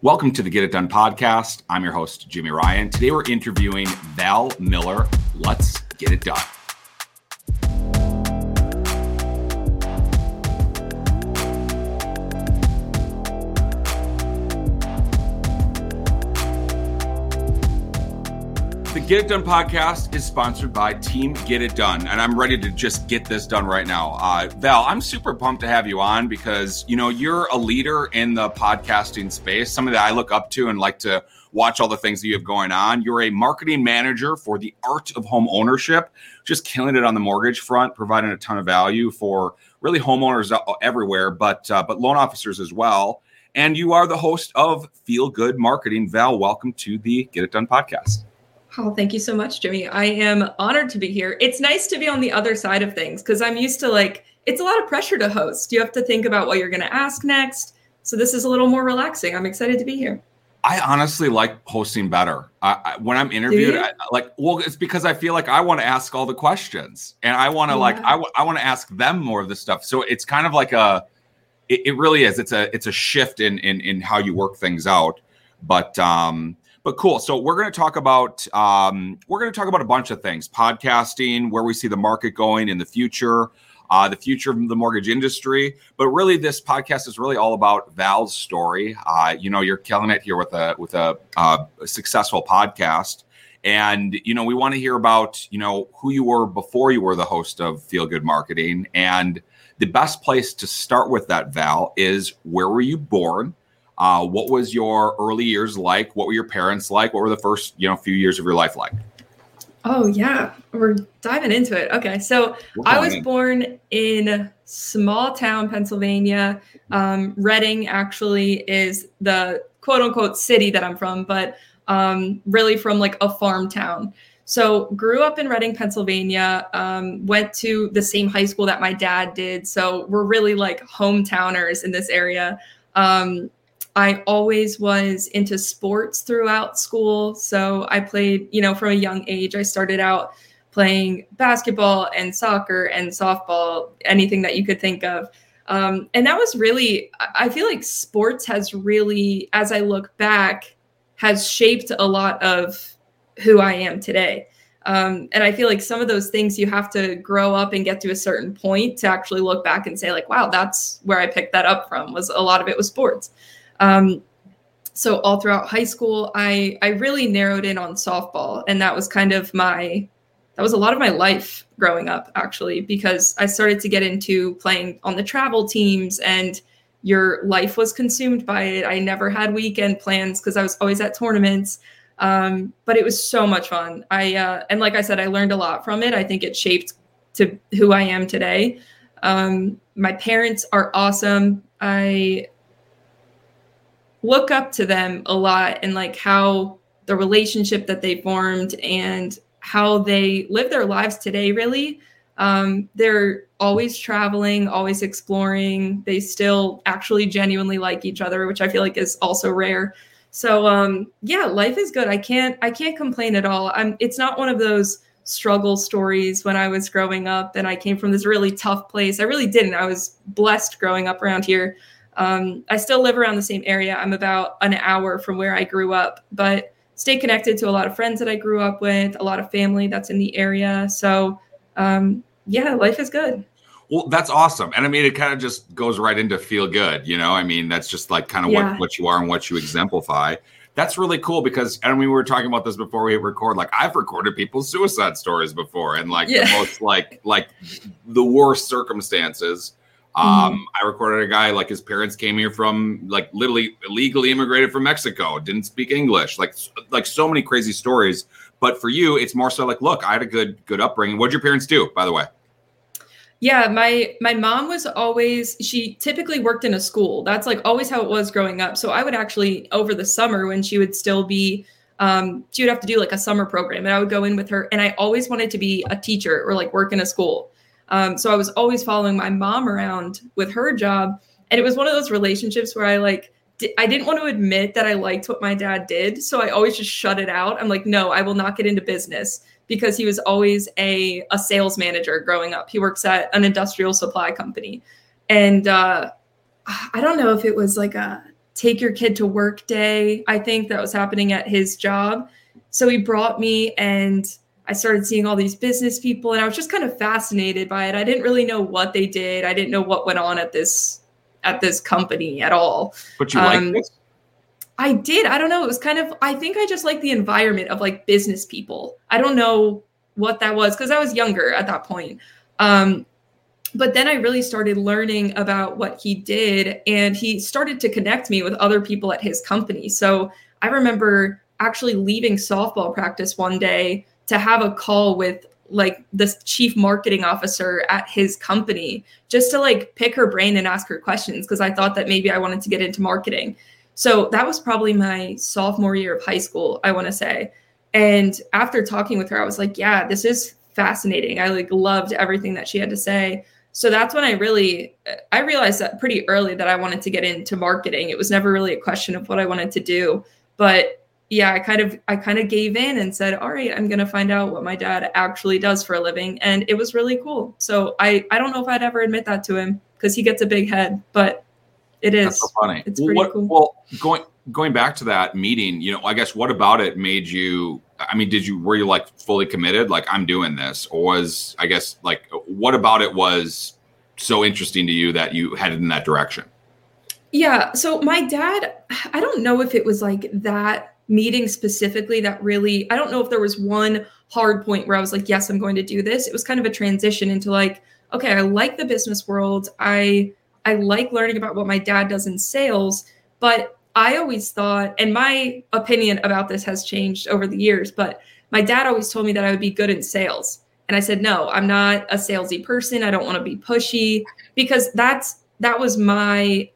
Welcome to the Get It Done podcast. I'm your host, Jimmy Ryan. Today we're interviewing Val Miller. Let's get it done. The Get It Done podcast is sponsored by Team Get It Done, and I'm ready to just get this done right now. Uh, Val, I'm super pumped to have you on because you know you're a leader in the podcasting space, something that I look up to and like to watch all the things that you have going on. You're a marketing manager for the art of home ownership, just killing it on the mortgage front, providing a ton of value for really homeowners everywhere, but uh, but loan officers as well. And you are the host of Feel Good Marketing. Val, welcome to the Get It Done podcast. Oh, thank you so much, Jimmy. I am honored to be here. It's nice to be on the other side of things because I'm used to like, it's a lot of pressure to host. You have to think about what you're going to ask next. So this is a little more relaxing. I'm excited to be here. I honestly like hosting better. I, I, when I'm interviewed, I, like, well, it's because I feel like I want to ask all the questions and I want to yeah. like, I, w- I want to ask them more of the stuff. So it's kind of like a, it, it really is. It's a, it's a shift in, in, in how you work things out. But, um, but cool. So we're going to talk about um, we're going to talk about a bunch of things: podcasting, where we see the market going in the future, uh, the future of the mortgage industry. But really, this podcast is really all about Val's story. Uh, you know, you're killing it here with a with a, uh, a successful podcast, and you know, we want to hear about you know who you were before you were the host of Feel Good Marketing, and the best place to start with that Val is where were you born? Uh, what was your early years like? What were your parents like? What were the first, you know, few years of your life like? Oh yeah, we're diving into it. Okay, so I was born in small town Pennsylvania. Um, Reading actually is the quote unquote city that I'm from, but um, really from like a farm town. So grew up in Reading, Pennsylvania. Um, went to the same high school that my dad did. So we're really like hometowners in this area. Um, I always was into sports throughout school. So I played, you know, from a young age. I started out playing basketball and soccer and softball, anything that you could think of. Um, and that was really, I feel like sports has really, as I look back, has shaped a lot of who I am today. Um, and I feel like some of those things you have to grow up and get to a certain point to actually look back and say, like, wow, that's where I picked that up from. Was a lot of it was sports. Um, so all throughout high school, I I really narrowed in on softball, and that was kind of my that was a lot of my life growing up actually because I started to get into playing on the travel teams and your life was consumed by it. I never had weekend plans because I was always at tournaments. Um, but it was so much fun. I uh, and like I said, I learned a lot from it. I think it shaped to who I am today. Um, my parents are awesome. I look up to them a lot and like how the relationship that they formed and how they live their lives today really. Um, they're always traveling always exploring. They still actually genuinely like each other which i feel like is also rare. So um, yeah life is good. I can't i can't complain at all. I'm it's not one of those struggle stories when i was growing up and i came from this really tough place. I really didn't. I was blessed growing up around here um, I still live around the same area. I'm about an hour from where I grew up, but stay connected to a lot of friends that I grew up with, a lot of family that's in the area. So, um, yeah, life is good. Well, that's awesome. And I mean, it kind of just goes right into feel good, you know? I mean, that's just like kind of yeah. what, what you are and what you exemplify. That's really cool because, I mean, we were talking about this before we record. Like, I've recorded people's suicide stories before and like yeah. the most, like, like the worst circumstances um, mm-hmm. I recorded a guy like his parents came here from like literally illegally immigrated from Mexico, didn't speak English, like like so many crazy stories. But for you, it's more so like, look, I had a good good upbringing. What'd your parents do, by the way? Yeah, my my mom was always she typically worked in a school. That's like always how it was growing up. So I would actually over the summer when she would still be um, she would have to do like a summer program and I would go in with her and I always wanted to be a teacher or like work in a school. Um, so I was always following my mom around with her job. And it was one of those relationships where I like, I didn't want to admit that I liked what my dad did. So I always just shut it out. I'm like, no, I will not get into business because he was always a, a sales manager growing up. He works at an industrial supply company. And uh, I don't know if it was like a take your kid to work day. I think that was happening at his job. So he brought me and I started seeing all these business people and I was just kind of fascinated by it. I didn't really know what they did. I didn't know what went on at this at this company at all. But you um, like? I did. I don't know. It was kind of I think I just like the environment of like business people. I don't know what that was because I was younger at that point. Um, but then I really started learning about what he did, and he started to connect me with other people at his company. So I remember actually leaving softball practice one day to have a call with like the chief marketing officer at his company just to like pick her brain and ask her questions because I thought that maybe I wanted to get into marketing. So that was probably my sophomore year of high school, I want to say. And after talking with her, I was like, yeah, this is fascinating. I like loved everything that she had to say. So that's when I really uh, I realized that pretty early that I wanted to get into marketing. It was never really a question of what I wanted to do, but yeah, I kind of I kind of gave in and said, "All right, I'm going to find out what my dad actually does for a living." And it was really cool. So I I don't know if I'd ever admit that to him because he gets a big head, but it is That's so funny. It's pretty what, cool. Well, going going back to that meeting, you know, I guess what about it made you I mean, did you were you like fully committed like I'm doing this or was I guess like what about it was so interesting to you that you headed in that direction? Yeah, so my dad, I don't know if it was like that meeting specifically that really I don't know if there was one hard point where I was like, yes, I'm going to do this. It was kind of a transition into like, okay, I like the business world. I I like learning about what my dad does in sales, but I always thought, and my opinion about this has changed over the years, but my dad always told me that I would be good in sales. And I said, no, I'm not a salesy person. I don't want to be pushy because that's that was my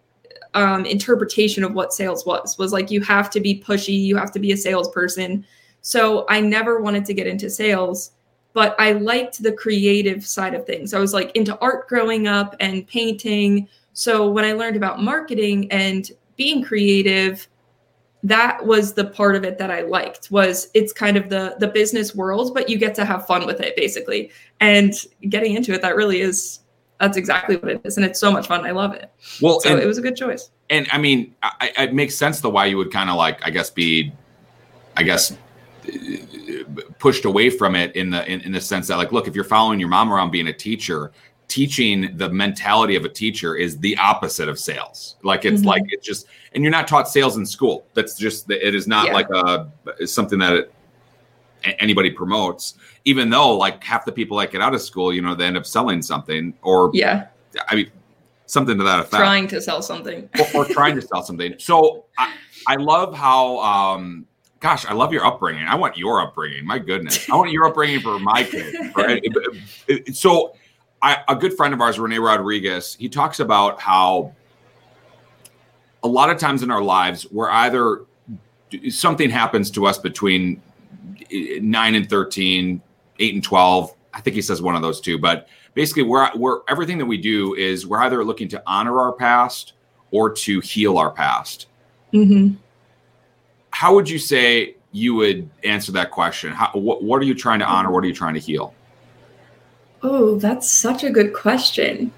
um, interpretation of what sales was was like you have to be pushy you have to be a salesperson. So i never wanted to get into sales but i liked the creative side of things. I was like into art growing up and painting. So when i learned about marketing and being creative that was the part of it that i liked was it's kind of the the business world but you get to have fun with it basically. And getting into it that really is that's exactly what it is, and it's so much fun. I love it. Well, so and, it was a good choice. And I mean, I, it makes sense the why you would kind of like, I guess, be, I guess, pushed away from it in the in, in the sense that like, look, if you're following your mom around being a teacher, teaching the mentality of a teacher is the opposite of sales. Like it's mm-hmm. like it's just, and you're not taught sales in school. That's just it is not yeah. like a something that it, anybody promotes even though like half the people that get out of school you know they end up selling something or yeah. I mean something to that effect. Trying to sell something. Or, or trying to sell something. So I, I love how um gosh i love your upbringing. I want your upbringing. My goodness. I want your upbringing for my kids right? so I, a good friend of ours rene rodriguez he talks about how a lot of times in our lives we're either something happens to us between 9 and 13, 8 and 12. I think he says one of those two, but basically we're, we're everything that we do is we're either looking to honor our past or to heal our past. Mm-hmm. How would you say you would answer that question? How, what, what are you trying to honor? What are you trying to heal? Oh, that's such a good question.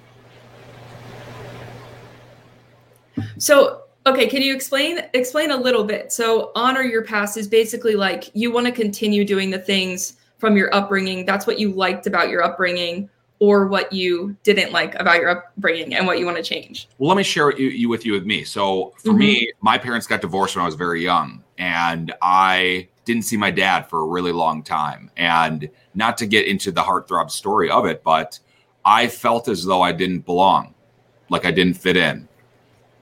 So Okay, can you explain explain a little bit? So honor your past is basically like you want to continue doing the things from your upbringing. That's what you liked about your upbringing or what you didn't like about your upbringing and what you want to change. Well, let me share you, you with you with me. So for mm-hmm. me, my parents got divorced when I was very young and I didn't see my dad for a really long time. And not to get into the heartthrob story of it, but I felt as though I didn't belong, like I didn't fit in.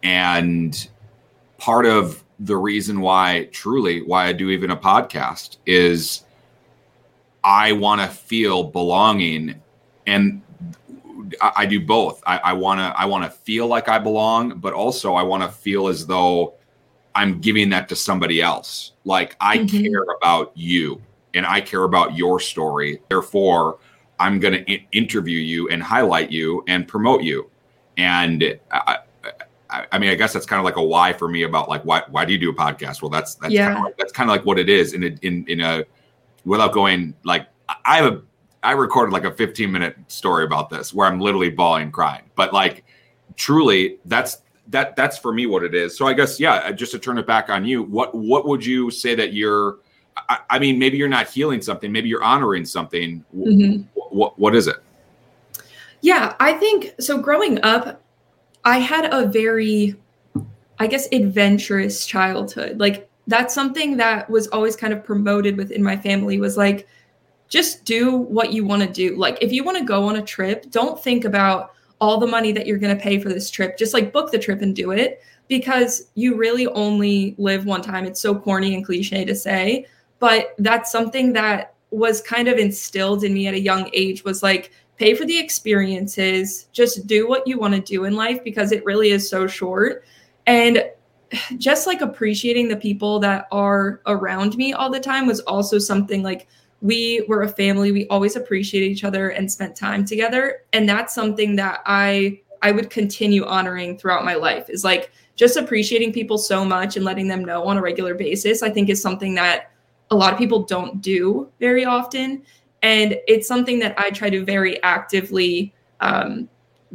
And part of the reason why truly why I do even a podcast is I want to feel belonging and I, I do both. I want to I want to feel like I belong, but also I want to feel as though I'm giving that to somebody else. Like I mm-hmm. care about you and I care about your story. Therefore, I'm going to interview you and highlight you and promote you. And I, I, I mean, I guess that's kind of like a why for me about like why why do you do a podcast? Well, that's that's yeah. kind of like, that's kind of like what it is in a, in in a without going like I have a I recorded like a 15 minute story about this where I'm literally bawling crying, but like truly that's that that's for me what it is. So I guess yeah, just to turn it back on you, what what would you say that you're? I, I mean, maybe you're not healing something, maybe you're honoring something. Mm-hmm. What what is it? Yeah, I think so. Growing up, I had a very, I guess, adventurous childhood. Like that's something that was always kind of promoted within my family. Was like, just do what you want to do. Like if you want to go on a trip, don't think about all the money that you're going to pay for this trip. Just like book the trip and do it because you really only live one time. It's so corny and cliche to say, but that's something that was kind of instilled in me at a young age was like pay for the experiences, just do what you want to do in life because it really is so short. And just like appreciating the people that are around me all the time was also something like we were a family we always appreciated each other and spent time together and that's something that i i would continue honoring throughout my life is like just appreciating people so much and letting them know on a regular basis i think is something that a lot of people don't do very often and it's something that i try to very actively um,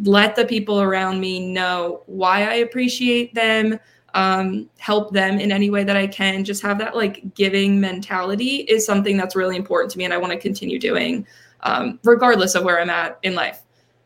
let the people around me know why i appreciate them um, help them in any way that I can. Just have that like giving mentality is something that's really important to me, and I want to continue doing, um, regardless of where I'm at in life.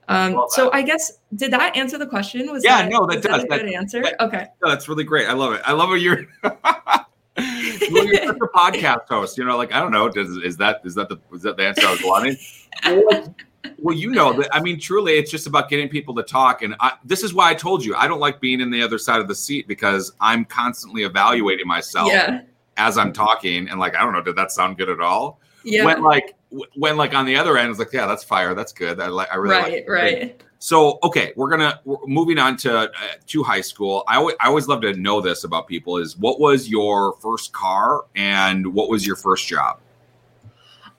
Um, so I guess did that answer the question? Was yeah, that, no, that does. That, good answer. That, okay, no, that's really great. I love it. I love how you're. you're such a podcast host, you know. Like I don't know, does is that is that the is that the answer I was wanting? well, you know that. I mean, truly, it's just about getting people to talk. And I, this is why I told you I don't like being in the other side of the seat because I'm constantly evaluating myself yeah. as I'm talking. And like, I don't know, did that sound good at all? Yeah. When like when like on the other end, it's like, yeah, that's fire. That's good. I like. I really right, like right. So okay, we're gonna we're moving on to uh, to high school. I, w- I always love to know this about people: is what was your first car and what was your first job?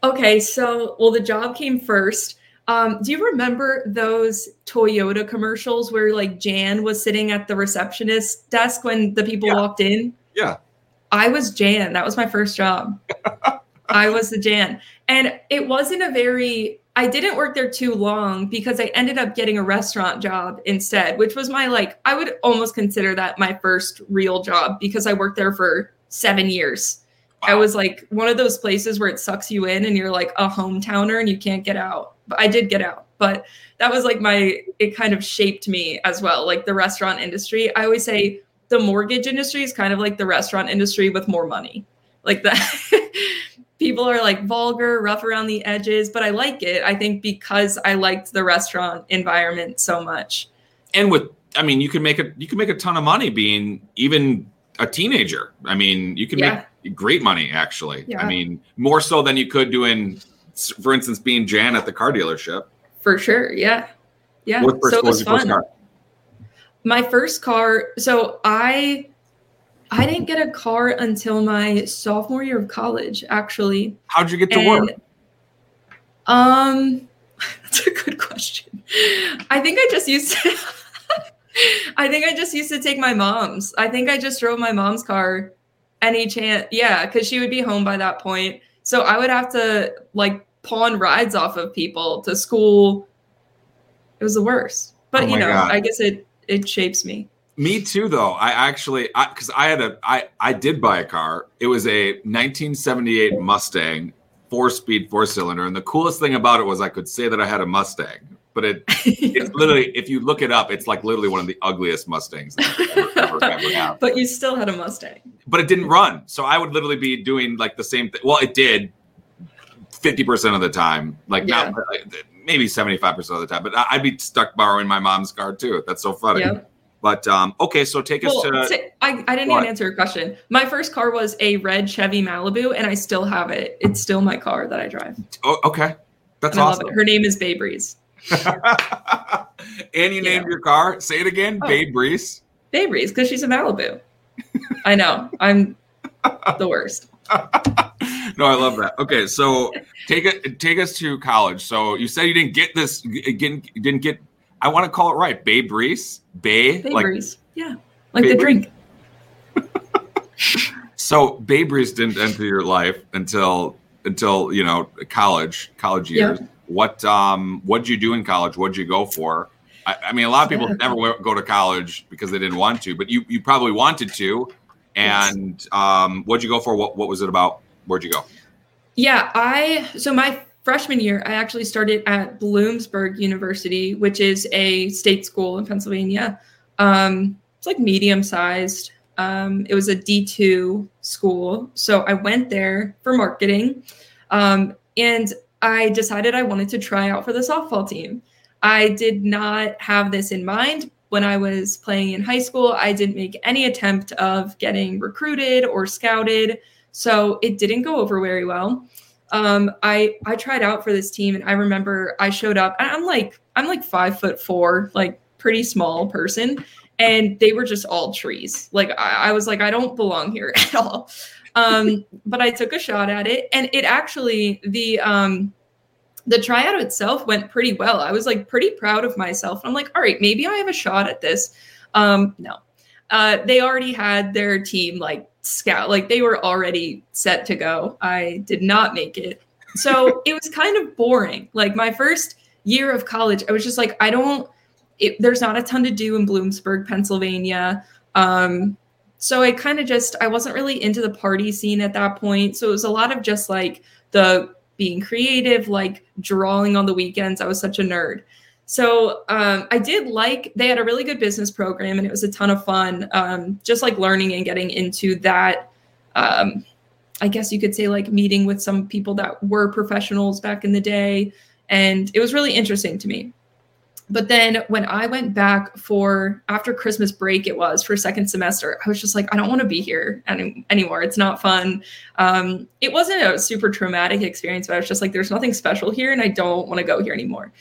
Okay, so well, the job came first. Um, do you remember those Toyota commercials where like Jan was sitting at the receptionist desk when the people yeah. walked in? Yeah. I was Jan. That was my first job. I was the Jan. And it wasn't a very I didn't work there too long because I ended up getting a restaurant job instead, which was my like I would almost consider that my first real job because I worked there for 7 years. Wow. I was like one of those places where it sucks you in and you're like a hometowner and you can't get out but I did get out. But that was like my it kind of shaped me as well. Like the restaurant industry. I always say the mortgage industry is kind of like the restaurant industry with more money. Like that people are like vulgar, rough around the edges, but I like it. I think because I liked the restaurant environment so much. And with I mean, you can make a you can make a ton of money being even a teenager. I mean, you can yeah. make great money actually. Yeah. I mean, more so than you could doing for instance, being Jan at the car dealership. For sure. Yeah. Yeah. So it was fun. My first car. So I, I didn't get a car until my sophomore year of college, actually. How'd you get to and, work? Um, that's a good question. I think I just used to. I think I just used to take my mom's. I think I just drove my mom's car any chance. Yeah, because she would be home by that point. So I would have to like pawn rides off of people to school. It was the worst. But oh you know, God. I guess it it shapes me. Me too, though. I actually, because I, I, had a, I, I did buy a car. It was a 1978 Mustang, four speed, four cylinder. And the coolest thing about it was I could say that I had a Mustang. But it, it's literally, if you look it up, it's like literally one of the ugliest Mustangs ever, ever, ever But you still had a Mustang. But it didn't run, so I would literally be doing like the same thing. Well, it did, 50% of the time. Like yeah. not maybe 75% of the time, but I'd be stuck borrowing my mom's car too. That's so funny. Yep. But um, okay, so take well, us to. I, I didn't what? even answer your question. My first car was a red Chevy Malibu, and I still have it. It's still my car that I drive. Oh, okay, that's and awesome. Her name is Bay Breeze. and you named your car. Say it again, oh. Bay Breeze. Bay Breeze, because she's a Malibu. I know. I'm the worst. no, I love that. Okay, so take it take us to college. So you said you didn't get this didn't didn't get I want to call it right. Bay Breeze? Bay? Babe like, Reese. Yeah. Like Babe the drink. so Bay Breeze didn't enter your life until until, you know, college, college years. Yeah. What um what did you do in college? What did you go for? I, I mean, a lot of people never go to college because they didn't want to, but you you probably wanted to. And yes. um, what'd you go for? What what was it about? Where'd you go? Yeah, I so my freshman year, I actually started at Bloomsburg University, which is a state school in Pennsylvania. Um, it's like medium sized. Um, it was a D2 school. So I went there for marketing. Um, and I decided I wanted to try out for the softball team. I did not have this in mind when I was playing in high school. I didn't make any attempt of getting recruited or scouted. So it didn't go over very well. Um, I I tried out for this team and I remember I showed up. And I'm like I'm like five foot four, like pretty small person, and they were just all trees. Like I, I was like I don't belong here at all. Um, but I took a shot at it, and it actually the um, the tryout itself went pretty well. I was like pretty proud of myself. I'm like, all right, maybe I have a shot at this. Um, no, uh, they already had their team like scout, like they were already set to go. I did not make it. So it was kind of boring. Like my first year of college, I was just like, I don't, it, there's not a ton to do in Bloomsburg, Pennsylvania. Um, so I kind of just, I wasn't really into the party scene at that point. So it was a lot of just like the being creative, like drawing on the weekends. I was such a nerd. So um, I did like they had a really good business program and it was a ton of fun. Um, just like learning and getting into that. Um, I guess you could say like meeting with some people that were professionals back in the day, and it was really interesting to me. But then when I went back for after Christmas break, it was for second semester, I was just like, I don't want to be here any, anymore. It's not fun. Um, it wasn't a super traumatic experience, but I was just like, there's nothing special here, and I don't want to go here anymore.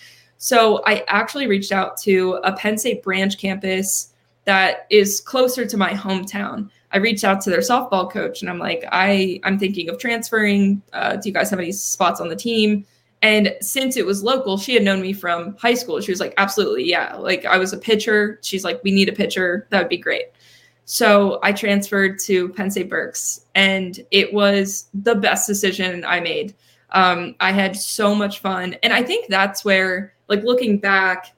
So I actually reached out to a Penn State branch campus that is closer to my hometown. I reached out to their softball coach and I'm like, I I'm thinking of transferring. Uh, do you guys have any spots on the team? And since it was local, she had known me from high school. She was like, absolutely, yeah. Like I was a pitcher. She's like, we need a pitcher. That would be great. So I transferred to Penn State Berks, and it was the best decision I made. Um, I had so much fun, and I think that's where like looking back,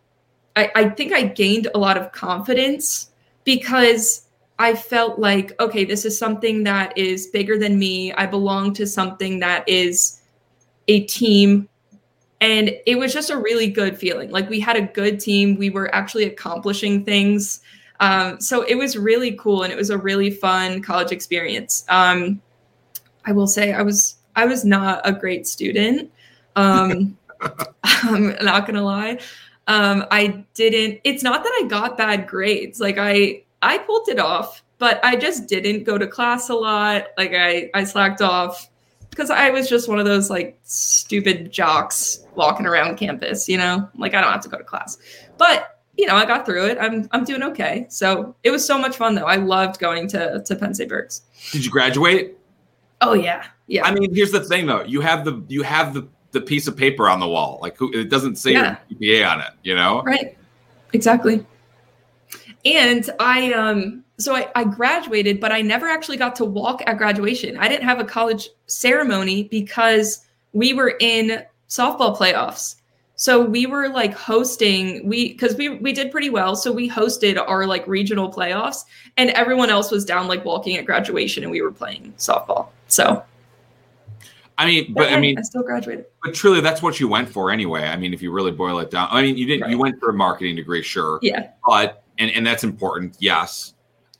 I, I think I gained a lot of confidence because I felt like, okay, this is something that is bigger than me. I belong to something that is a team. And it was just a really good feeling. Like we had a good team. We were actually accomplishing things. Um, so it was really cool and it was a really fun college experience. Um, I will say I was I was not a great student. Um, I'm not gonna lie. Um, I didn't. It's not that I got bad grades. Like I, I pulled it off, but I just didn't go to class a lot. Like I, I slacked off because I was just one of those like stupid jocks walking around campus. You know, like I don't have to go to class, but you know, I got through it. I'm, I'm doing okay. So it was so much fun though. I loved going to to Penn State Berks. Did you graduate? Oh yeah, yeah. I mean, here's the thing though. You have the you have the the piece of paper on the wall. Like who, it doesn't say yeah. GPA on it, you know? Right. Exactly. And I um so I, I graduated, but I never actually got to walk at graduation. I didn't have a college ceremony because we were in softball playoffs. So we were like hosting we because we we did pretty well. So we hosted our like regional playoffs and everyone else was down like walking at graduation and we were playing softball. So I mean, but, I mean, I still graduated. But truly, that's what you went for anyway. I mean, if you really boil it down, I mean, you didn't. Right. You went for a marketing degree, sure. Yeah. But and and that's important. Yes.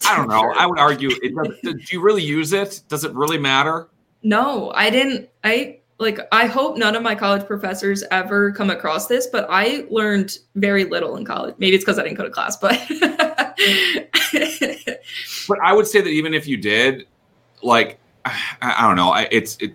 I don't know. Sure. I would argue. It, do you really use it? Does it really matter? No, I didn't. I like. I hope none of my college professors ever come across this, but I learned very little in college. Maybe it's because I didn't go to class, but. but I would say that even if you did, like, I, I don't know. I, it's it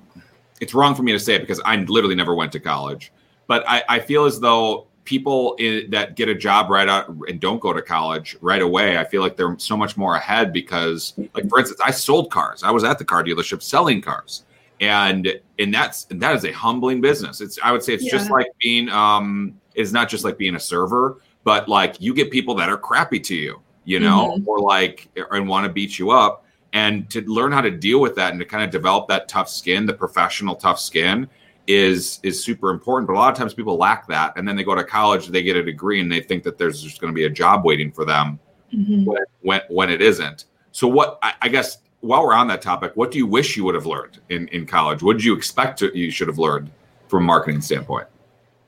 it's wrong for me to say it because I literally never went to college, but I, I feel as though people in, that get a job right out and don't go to college right away, I feel like they're so much more ahead because, like for instance, I sold cars. I was at the car dealership selling cars, and and that's and that is a humbling business. It's I would say it's yeah. just like being um it's not just like being a server, but like you get people that are crappy to you, you know, mm-hmm. or like and want to beat you up and to learn how to deal with that and to kind of develop that tough skin, the professional tough skin, is is super important. But a lot of times people lack that, and then they go to college, they get a degree, and they think that there's just going to be a job waiting for them mm-hmm. when, when, when it isn't. So what I, I, guess while we're on that topic, what do you wish you would have learned in in college? What did you expect to, you should have learned from a marketing standpoint?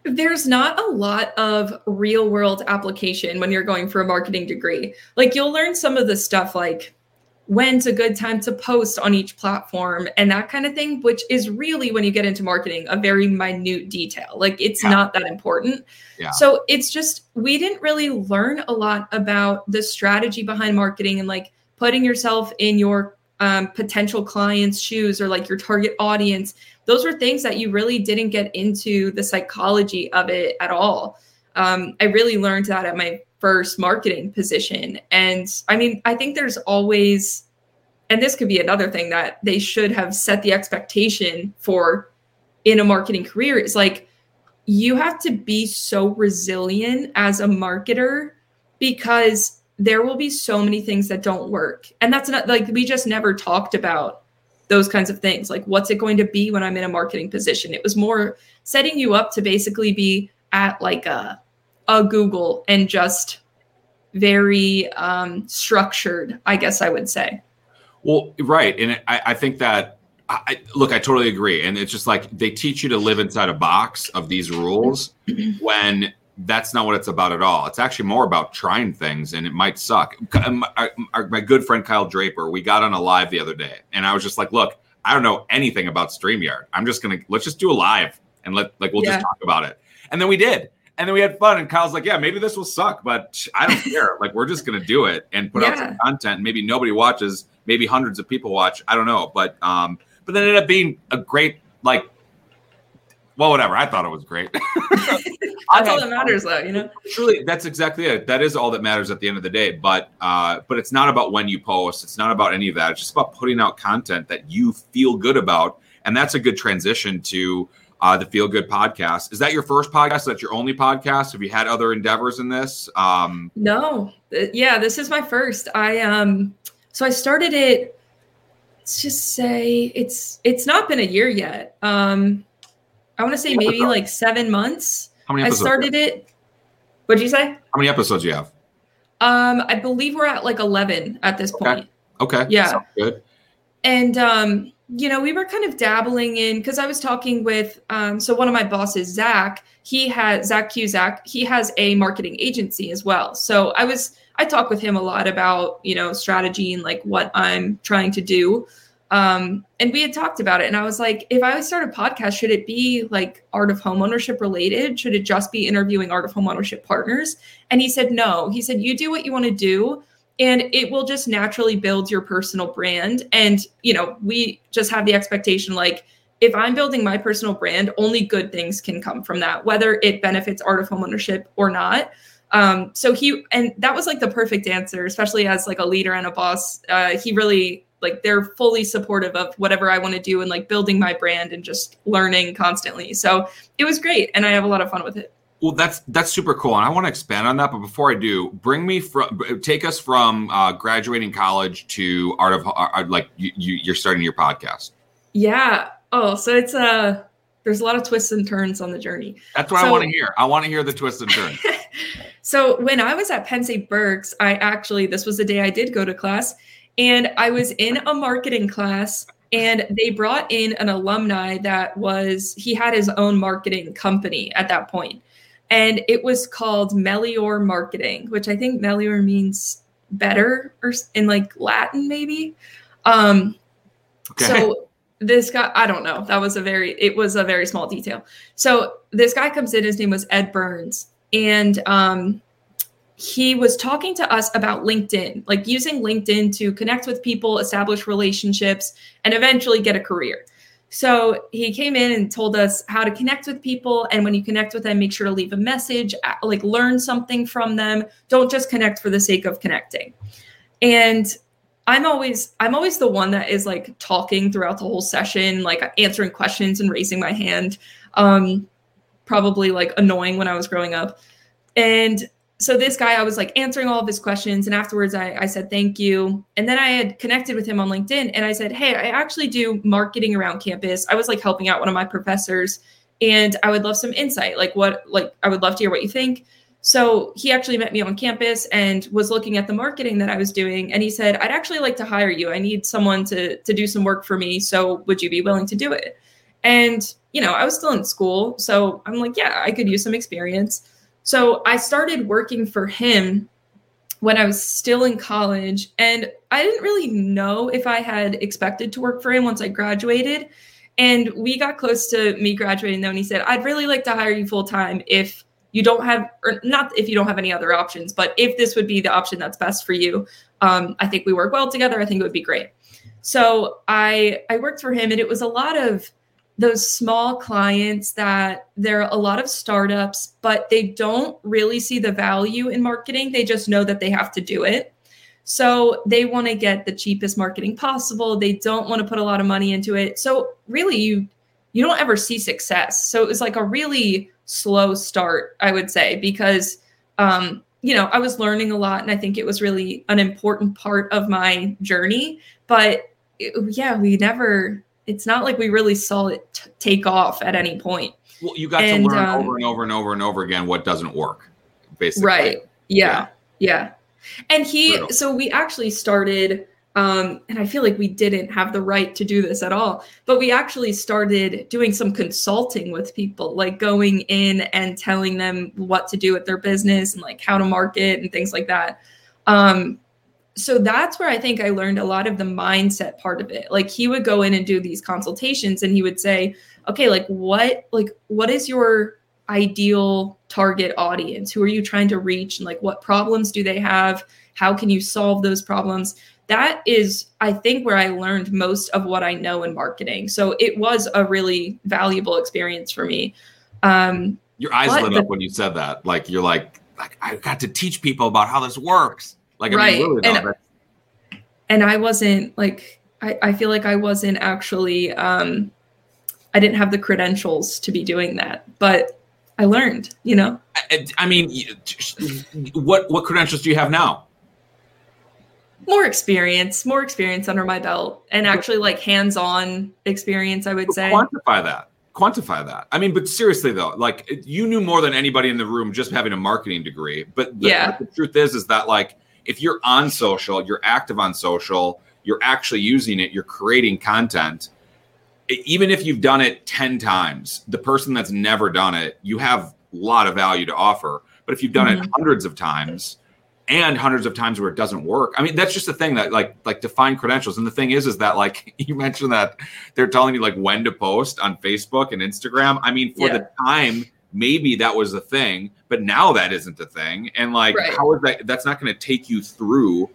There's not a lot of real world application when you're going for a marketing degree. Like you'll learn some of the stuff like when's a good time to post on each platform and that kind of thing, which is really when you get into marketing, a very minute detail. Like it's yeah. not that important. Yeah. So it's just, we didn't really learn a lot about the strategy behind marketing and like putting yourself in your um, potential clients' shoes or like your target audience. Those were things that you really didn't get into the psychology of it at all. Um, I really learned that at my first marketing position. And I mean, I think there's always, and this could be another thing that they should have set the expectation for in a marketing career is like, you have to be so resilient as a marketer because there will be so many things that don't work. And that's not like we just never talked about those kinds of things. Like, what's it going to be when I'm in a marketing position? It was more setting you up to basically be at like a a Google and just very um, structured, I guess I would say. Well, right. And I, I think that, I, look, I totally agree. And it's just like they teach you to live inside a box of these rules when that's not what it's about at all. It's actually more about trying things and it might suck. My, my good friend Kyle Draper, we got on a live the other day and I was just like, look, I don't know anything about StreamYard. I'm just going to, let's just do a live and let, like, we'll yeah. just talk about it. And then we did and then we had fun. And Kyle's like, "Yeah, maybe this will suck, but I don't care. like, we're just gonna do it and put yeah. out some content. Maybe nobody watches, maybe hundreds of people watch. I don't know, but um, but then it ended up being a great like, well, whatever. I thought it was great. that's all that matters, though. You know, truly, that's exactly it. That is all that matters at the end of the day. But uh, but it's not about when you post. It's not about any of that. It's just about putting out content that you feel good about, and that's a good transition to uh, the Feel Good podcast. Is that your first podcast? Is that your only podcast? Have you had other endeavors in this? Um, no, yeah, this is my first. I um, so I started it. Let's just say it's it's not been a year yet. Um, I want to say maybe like seven months. How many? Episodes I started it. What'd you say? How many episodes do you have? Um, I believe we're at like eleven at this okay. point. Okay. Yeah. Sounds good. And um, you know, we were kind of dabbling in because I was talking with um, so one of my bosses, Zach. He has Zach Cusack. He has a marketing agency as well. So I was I talk with him a lot about you know strategy and like what I'm trying to do. Um, and we had talked about it, and I was like, if I start a podcast, should it be like art of homeownership related? Should it just be interviewing art of homeownership partners? And he said no. He said you do what you want to do and it will just naturally build your personal brand. And you know we just have the expectation like if i'm building my personal brand only good things can come from that whether it benefits art of homeownership or not. Um, so he and that was like the perfect answer especially as like a leader and a boss. Uh, he really like they're fully supportive of whatever i want to do and like building my brand and just learning constantly. So it was great and i have a lot of fun with it well, that's that's super cool, and I want to expand on that. But before I do, bring me from take us from uh, graduating college to art of uh, uh like you, you are starting your podcast. Yeah. Oh, so it's a uh, there's a lot of twists and turns on the journey. That's what so, I want to hear. I want to hear the twists and turns. so when I was at Penn State Berks, I actually this was the day I did go to class, and I was in a marketing class and they brought in an alumni that was he had his own marketing company at that point and it was called Melior Marketing, which I think Melior means better or in like Latin maybe. Um, okay. So this guy, I don't know. That was a very, it was a very small detail. So this guy comes in. His name was Ed Burns, and um, he was talking to us about LinkedIn, like using LinkedIn to connect with people, establish relationships, and eventually get a career. So he came in and told us how to connect with people. And when you connect with them, make sure to leave a message, like learn something from them. Don't just connect for the sake of connecting. And I'm always I'm always the one that is like talking throughout the whole session, like answering questions and raising my hand. Um, probably like annoying when I was growing up. And so this guy, I was like answering all of his questions, and afterwards I, I said thank you. And then I had connected with him on LinkedIn, and I said, hey, I actually do marketing around campus. I was like helping out one of my professors, and I would love some insight. Like what, like I would love to hear what you think. So he actually met me on campus and was looking at the marketing that I was doing, and he said, I'd actually like to hire you. I need someone to to do some work for me. So would you be willing to do it? And you know, I was still in school, so I'm like, yeah, I could use some experience. So I started working for him when I was still in college. And I didn't really know if I had expected to work for him once I graduated. And we got close to me graduating though, and he said, I'd really like to hire you full time if you don't have, or not if you don't have any other options, but if this would be the option that's best for you, um, I think we work well together. I think it would be great. So I I worked for him, and it was a lot of those small clients that there are a lot of startups, but they don't really see the value in marketing. They just know that they have to do it. So they want to get the cheapest marketing possible. They don't want to put a lot of money into it. So really you you don't ever see success. So it was like a really slow start, I would say, because um, you know, I was learning a lot and I think it was really an important part of my journey, but it, yeah, we never it's not like we really saw it t- take off at any point. Well, you got and, to learn um, over and over and over and over again what doesn't work, basically. Right. Yeah. Yeah. yeah. And he, Brutal. so we actually started, um, and I feel like we didn't have the right to do this at all, but we actually started doing some consulting with people, like going in and telling them what to do with their business and like how to market and things like that. Um, so that's where I think I learned a lot of the mindset part of it. Like he would go in and do these consultations and he would say, "Okay, like what like what is your ideal target audience? Who are you trying to reach and like what problems do they have? How can you solve those problems?" That is I think where I learned most of what I know in marketing. So it was a really valuable experience for me. Um your eyes lit up when you said that. Like you're like like I got to teach people about how this works. Like, right. Mean, really, and, and I wasn't like, I, I feel like I wasn't actually, um, I didn't have the credentials to be doing that, but I learned, you know? I, I mean, what, what credentials do you have now? More experience, more experience under my belt, and actually like hands-on experience. I would say. Quantify that quantify that. I mean, but seriously though, like you knew more than anybody in the room just having a marketing degree. But the, yeah. the truth is, is that like if you're on social, you're active on social, you're actually using it, you're creating content, even if you've done it 10 times, the person that's never done it, you have a lot of value to offer. But if you've done mm-hmm. it hundreds of times and hundreds of times where it doesn't work, I mean, that's just the thing that like like define credentials. And the thing is, is that like you mentioned that they're telling you like when to post on Facebook and Instagram. I mean, for yeah. the time maybe that was a thing, but now that isn't a thing. And like, right. how is that? That's not going to take you through.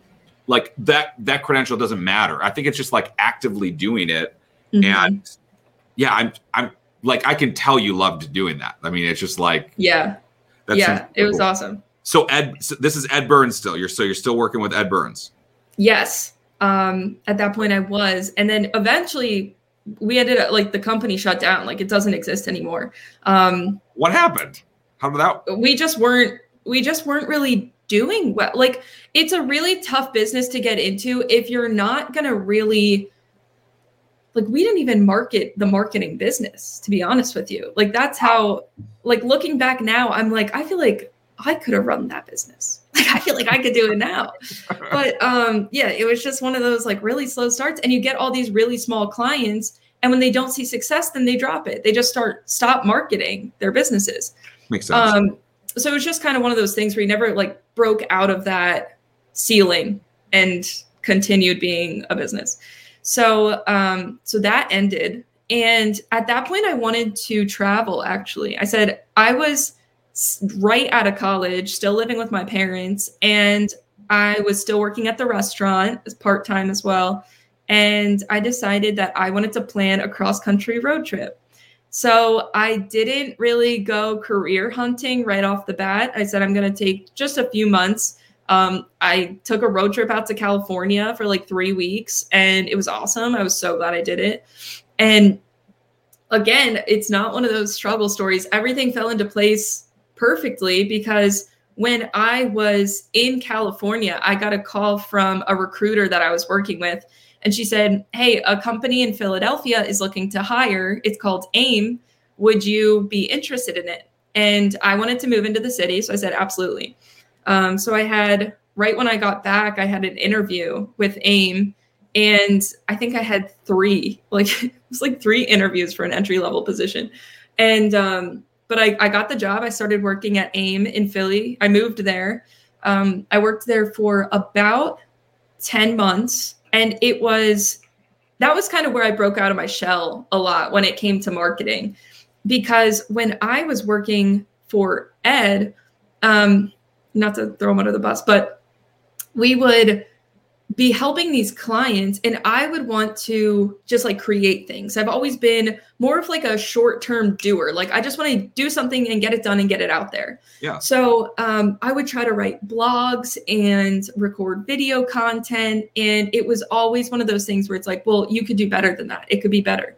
Like that that credential doesn't matter. I think it's just like actively doing it. Mm-hmm. And yeah, I'm I'm like I can tell you loved doing that. I mean, it's just like yeah, yeah, it was awesome. So Ed, so this is Ed Burns still. You're so you're still working with Ed Burns. Yes. Um, at that point I was, and then eventually we ended up like the company shut down. Like it doesn't exist anymore. Um, what happened? How did that? We just weren't. We just weren't really doing well. Like it's a really tough business to get into if you're not gonna really. Like we didn't even market the marketing business, to be honest with you. Like that's how. Like looking back now, I'm like I feel like I could have run that business. Like I feel like I could do it now. but um yeah, it was just one of those like really slow starts and you get all these really small clients and when they don't see success then they drop it. They just start stop marketing their businesses. Makes sense. Um so it was just kind of one of those things where you never like broke out of that ceiling and continued being a business. So um so that ended and at that point I wanted to travel actually. I said I was right out of college, still living with my parents, and I was still working at the restaurant part time as well. And I decided that I wanted to plan a cross country road trip. So I didn't really go career hunting right off the bat. I said I'm going to take just a few months. Um, I took a road trip out to California for like three weeks and it was awesome. I was so glad I did it. And again, it's not one of those struggle stories. Everything fell into place perfectly because when I was in California, I got a call from a recruiter that I was working with. And she said, Hey, a company in Philadelphia is looking to hire. It's called AIM. Would you be interested in it? And I wanted to move into the city. So I said, Absolutely. Um, so I had, right when I got back, I had an interview with AIM. And I think I had three, like, it was like three interviews for an entry level position. And um, but I, I got the job. I started working at AIM in Philly. I moved there. Um, I worked there for about 10 months. And it was, that was kind of where I broke out of my shell a lot when it came to marketing. Because when I was working for Ed, um, not to throw him under the bus, but we would be helping these clients and i would want to just like create things. I've always been more of like a short-term doer. Like i just want to do something and get it done and get it out there. Yeah. So um, i would try to write blogs and record video content and it was always one of those things where it's like well you could do better than that. It could be better.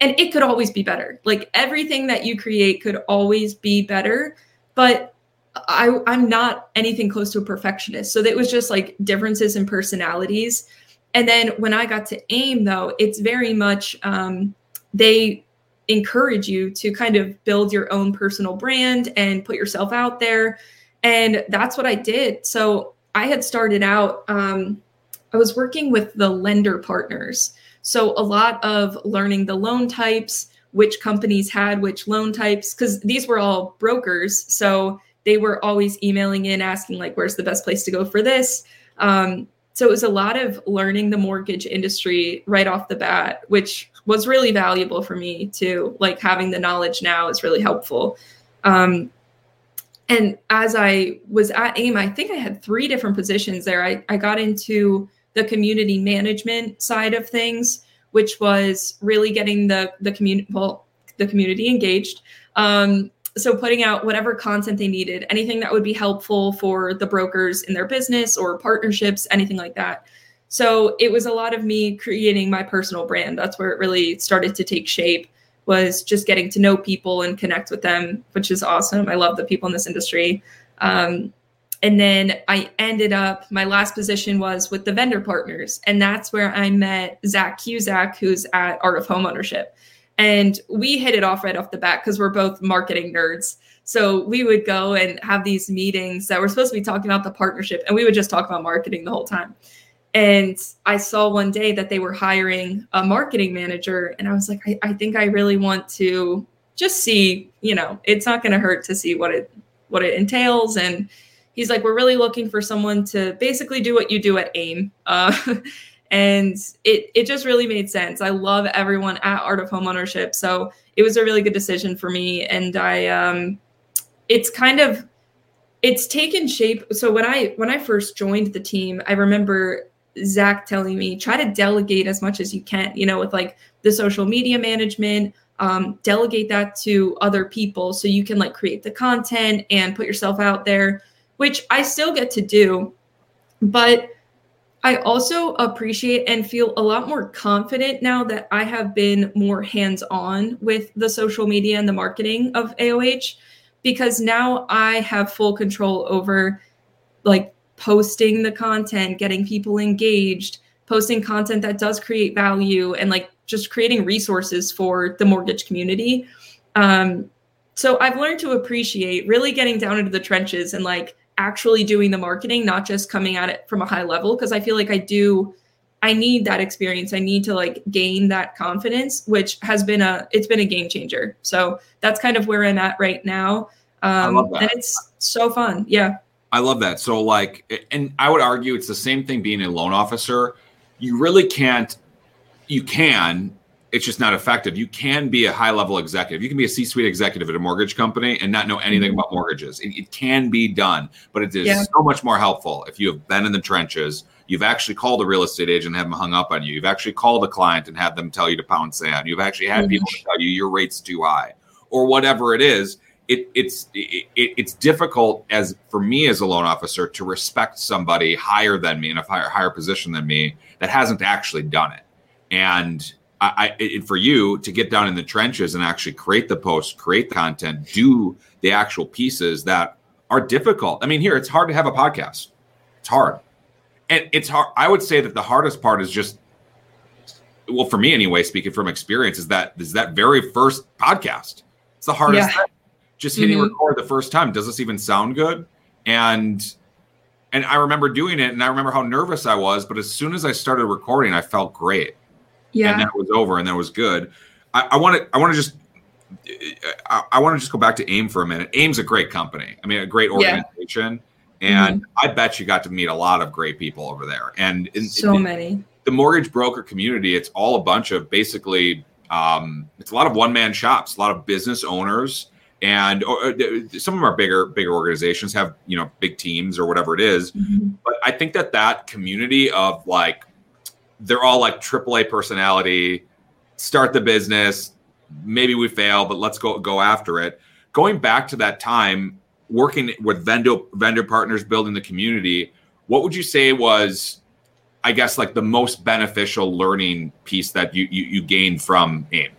And it could always be better. Like everything that you create could always be better but I, I'm not anything close to a perfectionist. So it was just like differences in personalities. And then when I got to AIM, though, it's very much um, they encourage you to kind of build your own personal brand and put yourself out there. And that's what I did. So I had started out, um, I was working with the lender partners. So a lot of learning the loan types, which companies had which loan types, because these were all brokers. So they were always emailing in asking like where's the best place to go for this? Um, so it was a lot of learning the mortgage industry right off the bat which was really valuable for me too. Like having the knowledge now is really helpful. Um, and as i was at aim i think i had three different positions there. I, I got into the community management side of things which was really getting the the community well the community engaged. Um, so putting out whatever content they needed anything that would be helpful for the brokers in their business or partnerships anything like that. So it was a lot of me creating my personal brand. That's where it really started to take shape was just getting to know people and connect with them which is awesome. I love the people in this industry. Um, and then i ended up my last position was with the vendor partners and that's where i met zach cusack who's at art of homeownership and we hit it off right off the bat because we're both marketing nerds. So we would go and have these meetings that were supposed to be talking about the partnership, and we would just talk about marketing the whole time. And I saw one day that they were hiring a marketing manager, and I was like, I, I think I really want to just see, you know, it's not going to hurt to see what it what it entails. And he's like, we're really looking for someone to basically do what you do at AIM. Uh, and it it just really made sense. I love everyone at Art of Homeownership, so it was a really good decision for me. And I, um, it's kind of it's taken shape. So when I when I first joined the team, I remember Zach telling me try to delegate as much as you can. You know, with like the social media management, um, delegate that to other people so you can like create the content and put yourself out there, which I still get to do, but I also appreciate and feel a lot more confident now that I have been more hands on with the social media and the marketing of AOH because now I have full control over like posting the content, getting people engaged, posting content that does create value, and like just creating resources for the mortgage community. Um, so I've learned to appreciate really getting down into the trenches and like actually doing the marketing, not just coming at it from a high level. Cause I feel like I do, I need that experience. I need to like gain that confidence, which has been a, it's been a game changer. So that's kind of where I'm at right now. Um, and it's so fun. Yeah. I love that. So like, and I would argue it's the same thing being a loan officer. You really can't, you can, it's just not effective. You can be a high level executive. You can be a C suite executive at a mortgage company and not know anything mm-hmm. about mortgages. It, it, can be done, but it is yeah. so much more helpful if you have been in the trenches. You've actually called a real estate agent and have them hung up on you. You've actually called a client and had them tell you to pound sand. You've actually had mm-hmm. people tell you your rate's too high or whatever it is. It, it's it, it's difficult as for me as a loan officer to respect somebody higher than me in a higher higher position than me that hasn't actually done it. And I, it, for you to get down in the trenches and actually create the post, create the content, do the actual pieces that are difficult. I mean, here it's hard to have a podcast. It's hard. And it's hard. I would say that the hardest part is just well, for me anyway, speaking from experience, is that is that very first podcast. It's the hardest yeah. Just hitting mm-hmm. record the first time. Does this even sound good? And and I remember doing it and I remember how nervous I was, but as soon as I started recording, I felt great. Yeah. And that was over and that was good. I want to I want to just I, I want to just go back to AIM for a minute. AIM's a great company. I mean, a great organization. Yeah. And mm-hmm. I bet you got to meet a lot of great people over there. And in, so in, many. The mortgage broker community, it's all a bunch of basically, um, it's a lot of one man shops, a lot of business owners. And uh, some of our bigger, bigger organizations have, you know, big teams or whatever it is. Mm-hmm. But I think that that community of like, they're all like AAA personality, start the business, maybe we fail, but let's go go after it. Going back to that time, working with vendor vendor partners, building the community, what would you say was, I guess, like the most beneficial learning piece that you you, you gained from AIM?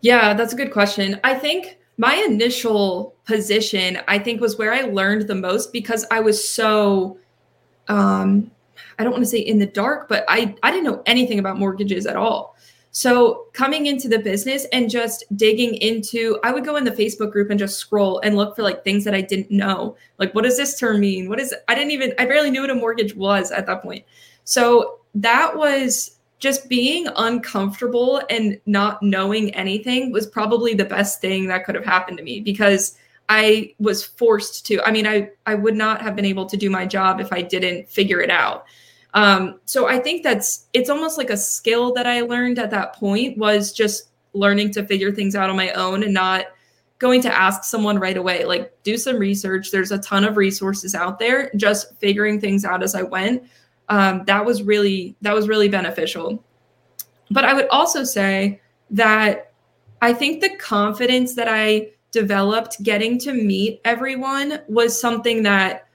Yeah, that's a good question. I think my initial position, I think, was where I learned the most because I was so um I don't want to say in the dark, but I I didn't know anything about mortgages at all. So coming into the business and just digging into, I would go in the Facebook group and just scroll and look for like things that I didn't know. Like, what does this term mean? What is, I didn't even, I barely knew what a mortgage was at that point. So that was just being uncomfortable and not knowing anything was probably the best thing that could have happened to me because I was forced to. I mean, I I would not have been able to do my job if I didn't figure it out. Um, so I think that's it's almost like a skill that I learned at that point was just learning to figure things out on my own and not going to ask someone right away. Like do some research. There's a ton of resources out there. Just figuring things out as I went. Um, that was really that was really beneficial. But I would also say that I think the confidence that I developed getting to meet everyone was something that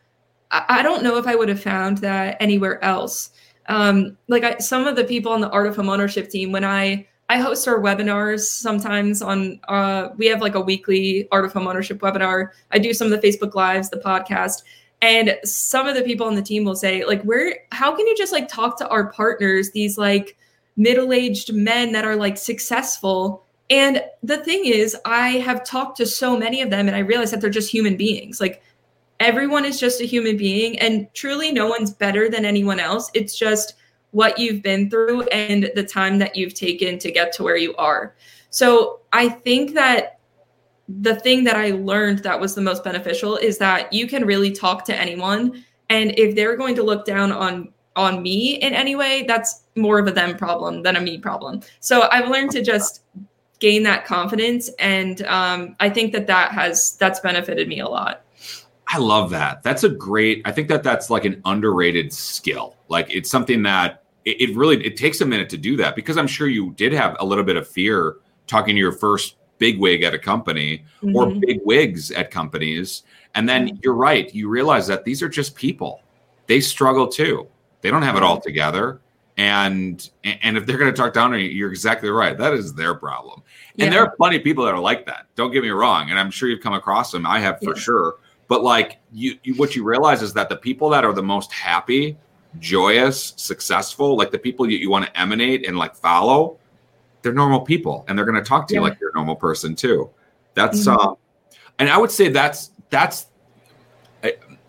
I don't know if I would have found that anywhere else. Um, like I, some of the people on the Art of Home Ownership team, when I I host our webinars sometimes on uh, we have like a weekly Art of Home Ownership webinar. I do some of the Facebook lives, the podcast, and some of the people on the team will say like, "Where? How can you just like talk to our partners? These like middle-aged men that are like successful." And the thing is, I have talked to so many of them, and I realize that they're just human beings. Like everyone is just a human being and truly no one's better than anyone else. It's just what you've been through and the time that you've taken to get to where you are. So i think that the thing that i learned that was the most beneficial is that you can really talk to anyone and if they're going to look down on on me in any way that's more of a them problem than a me problem. So i've learned to just gain that confidence and um, i think that that has that's benefited me a lot I love that. That's a great. I think that that's like an underrated skill. Like it's something that it, it, really it takes a minute to do that because I'm sure you did have a little bit of fear talking to your first big wig at a company mm-hmm. or big wigs at companies, and then you're right. You realize that these are just people. They struggle too. They don't have it all together. And and if they're going to talk down to you, you're exactly right. That is their problem. And yeah. there are plenty of people that are like that. Don't get me wrong. And I'm sure you've come across them. I have for yeah. sure but like you, you, what you realize is that the people that are the most happy, joyous, successful, like the people you, you want to emanate and like follow, they're normal people, and they're going to talk to yeah. you like you're a normal person too. That's mm-hmm. uh, and I would say that's that's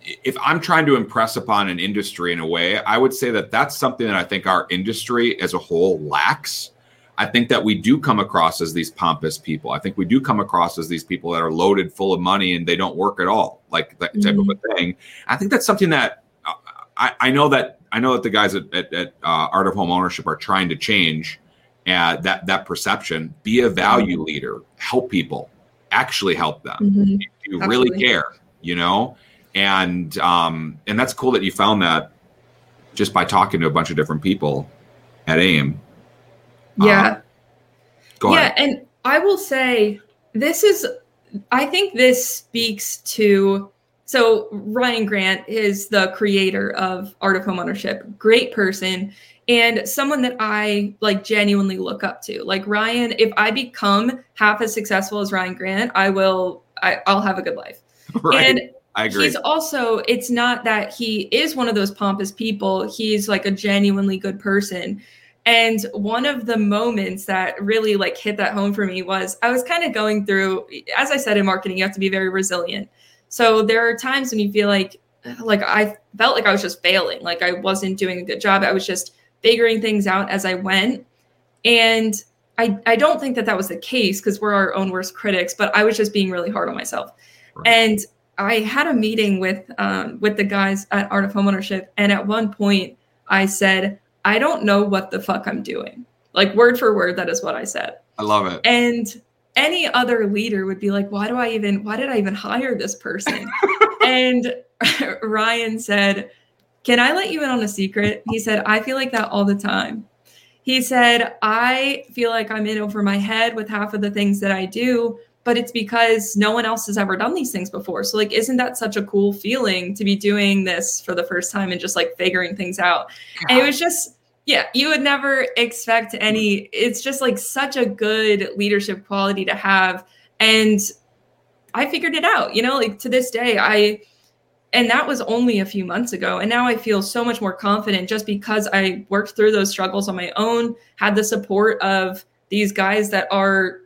if I'm trying to impress upon an industry in a way, I would say that that's something that I think our industry as a whole lacks I think that we do come across as these pompous people. I think we do come across as these people that are loaded full of money and they don't work at all, like that type mm-hmm. of a mm-hmm. thing. I think that's something that uh, I, I, know that I know that the guys at, at, at uh, Art of Home Ownership are trying to change uh, that that perception. Be a value mm-hmm. leader, help people, actually help them. Mm-hmm. You really care, you know, and um, and that's cool that you found that just by talking to a bunch of different people at AIM yeah. Um, yeah. And I will say this is, I think this speaks to, so Ryan Grant is the creator of Art of Home Ownership, great person and someone that I like genuinely look up to. Like Ryan, if I become half as successful as Ryan Grant, I will, I, I'll have a good life. right. And I agree. He's also, it's not that he is one of those pompous people. He's like a genuinely good person. And one of the moments that really like hit that home for me was I was kind of going through, as I said in marketing, you have to be very resilient. So there are times when you feel like, like I felt like I was just failing, like I wasn't doing a good job. I was just figuring things out as I went. And I, I don't think that that was the case because we're our own worst critics, but I was just being really hard on myself. Right. And I had a meeting with um, with the guys at Art of Homeownership, and at one point I said, "I don't know what the fuck I'm doing." Like word for word, that is what I said. I love it. And any other leader would be like, "Why do I even? Why did I even hire this person?" and Ryan said, "Can I let you in on a secret?" He said, "I feel like that all the time." He said, "I feel like I'm in over my head with half of the things that I do." But it's because no one else has ever done these things before. So like isn't that such a cool feeling to be doing this for the first time and just like figuring things out. And it was just yeah, you would never expect any it's just like such a good leadership quality to have and I figured it out. You know, like to this day I and that was only a few months ago and now i feel so much more confident just because i worked through those struggles on my own had the support of these guys that are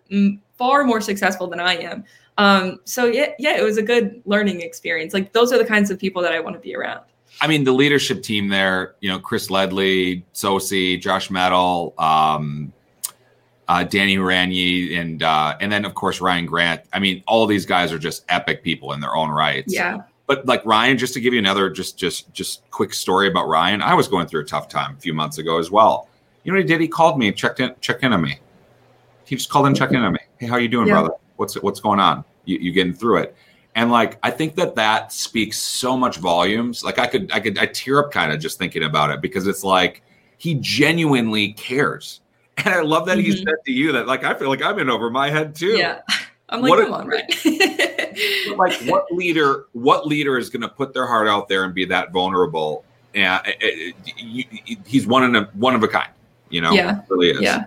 far more successful than I am. Um, so yeah, yeah, it was a good learning experience. Like those are the kinds of people that I want to be around. I mean, the leadership team there, you know, Chris Ledley, Sosi, Josh Metal, um, uh, Danny Huranyi, and uh, and then of course Ryan Grant. I mean, all these guys are just epic people in their own rights. Yeah. But like Ryan, just to give you another just just just quick story about Ryan, I was going through a tough time a few months ago as well. You know what he did? He called me and checked in checked in on me. He just called and checked in on me hey, how are you doing, yeah. brother? What's what's going on? You, you getting through it? And like, I think that that speaks so much volumes. Like, I could, I could, I tear up kind of just thinking about it because it's like he genuinely cares. And I love that mm-hmm. he said to you that, like, I feel like I'm in over my head too. Yeah. I'm like, what come a, on, right? like, what leader, what leader is going to put their heart out there and be that vulnerable? And it, it, it, he's one in a one of a kind, you know. Yeah, really is. Yeah.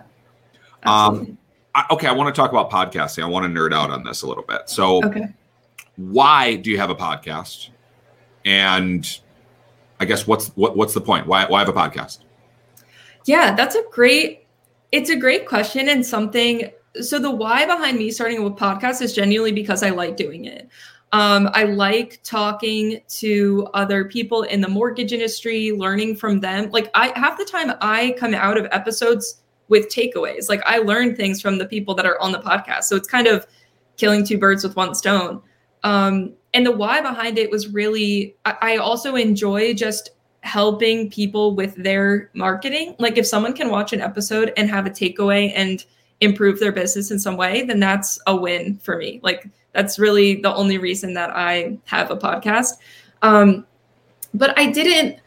Um, Absolutely. Um, I, okay, I want to talk about podcasting. I want to nerd out on this a little bit. So, okay. why do you have a podcast? And I guess what's what, what's the point? Why why have a podcast? Yeah, that's a great. It's a great question and something. So the why behind me starting with podcast is genuinely because I like doing it. Um, I like talking to other people in the mortgage industry, learning from them. Like I half the time I come out of episodes with takeaways. Like I learned things from the people that are on the podcast. So it's kind of killing two birds with one stone. Um, and the why behind it was really, I, I also enjoy just helping people with their marketing. Like if someone can watch an episode and have a takeaway and improve their business in some way, then that's a win for me. Like that's really the only reason that I have a podcast. Um, but I didn't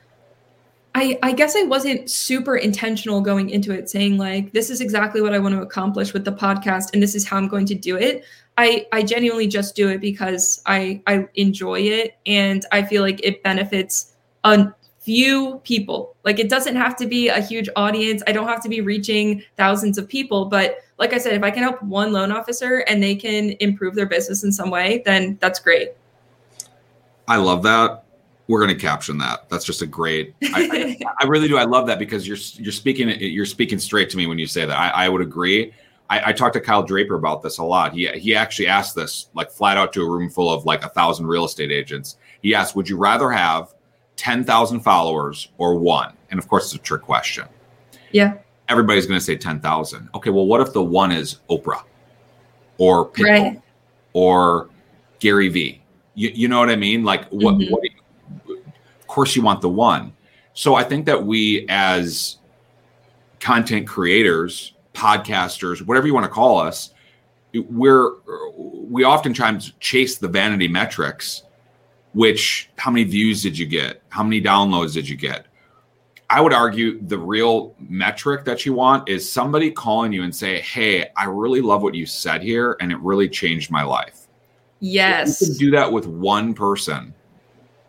I, I guess I wasn't super intentional going into it saying like this is exactly what I want to accomplish with the podcast and this is how I'm going to do it. I I genuinely just do it because I I enjoy it and I feel like it benefits a few people. Like it doesn't have to be a huge audience. I don't have to be reaching thousands of people, but like I said if I can help one loan officer and they can improve their business in some way, then that's great. I love that we're going to caption that. That's just a great. I, I, I, really do. I love that because you're you're speaking you're speaking straight to me when you say that. I, I would agree. I, I talked to Kyle Draper about this a lot. He he actually asked this like flat out to a room full of like a thousand real estate agents. He asked, "Would you rather have ten thousand followers or one?" And of course, it's a trick question. Yeah. Everybody's going to say ten thousand. Okay, well, what if the one is Oprah, or Pitbull, right. or Gary Vee? You, you know what I mean? Like what, mm-hmm. what course you want the one. So I think that we as content creators, podcasters, whatever you want to call us, we're we oftentimes chase the vanity metrics, which how many views did you get? How many downloads did you get? I would argue the real metric that you want is somebody calling you and say, "Hey, I really love what you said here, and it really changed my life." Yes, if you can do that with one person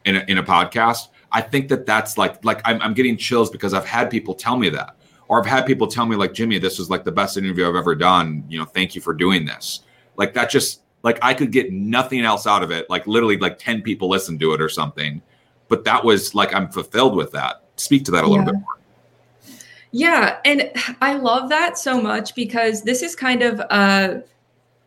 in a, in a podcast. I think that that's like like I'm, I'm getting chills because I've had people tell me that, or I've had people tell me like Jimmy, this was like the best interview I've ever done. You know, thank you for doing this. Like that just like I could get nothing else out of it. Like literally, like ten people listened to it or something. But that was like I'm fulfilled with that. Speak to that a little yeah. bit more. Yeah, and I love that so much because this is kind of a,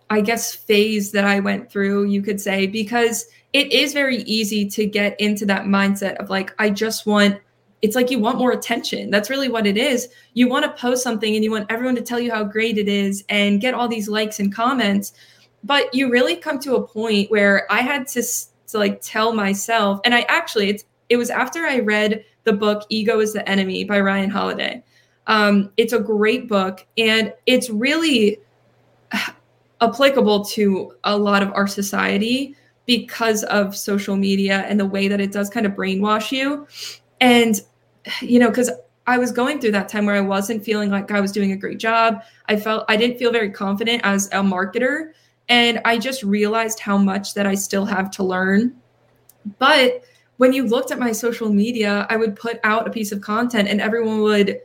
I guess, phase that I went through. You could say because it is very easy to get into that mindset of like I just want it's like you want more attention. That's really what it is. You want to post something and you want everyone to tell you how great it is and get all these likes and comments. But you really come to a point where I had to, to like tell myself, and I actually, it's, it was after I read the book Ego is the Enemy by Ryan Holiday. Um, it's a great book and it's really applicable to a lot of our society because of social media and the way that it does kind of brainwash you. And you know, because I was going through that time where I wasn't feeling like I was doing a great job. I felt I didn't feel very confident as a marketer. And I just realized how much that I still have to learn. But when you looked at my social media, I would put out a piece of content and everyone would,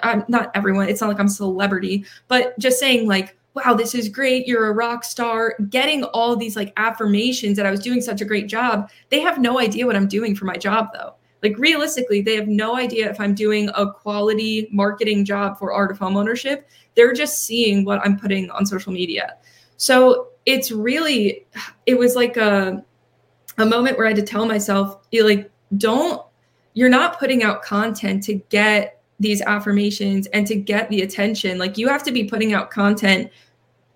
uh, not everyone, it's not like I'm a celebrity, but just saying, like, wow, this is great. You're a rock star. Getting all these like affirmations that I was doing such a great job. They have no idea what I'm doing for my job though. Like realistically, they have no idea if I'm doing a quality marketing job for art of home ownership. They're just seeing what I'm putting on social media. So it's really, it was like a, a moment where I had to tell myself, like, don't, you're not putting out content to get these affirmations and to get the attention. Like you have to be putting out content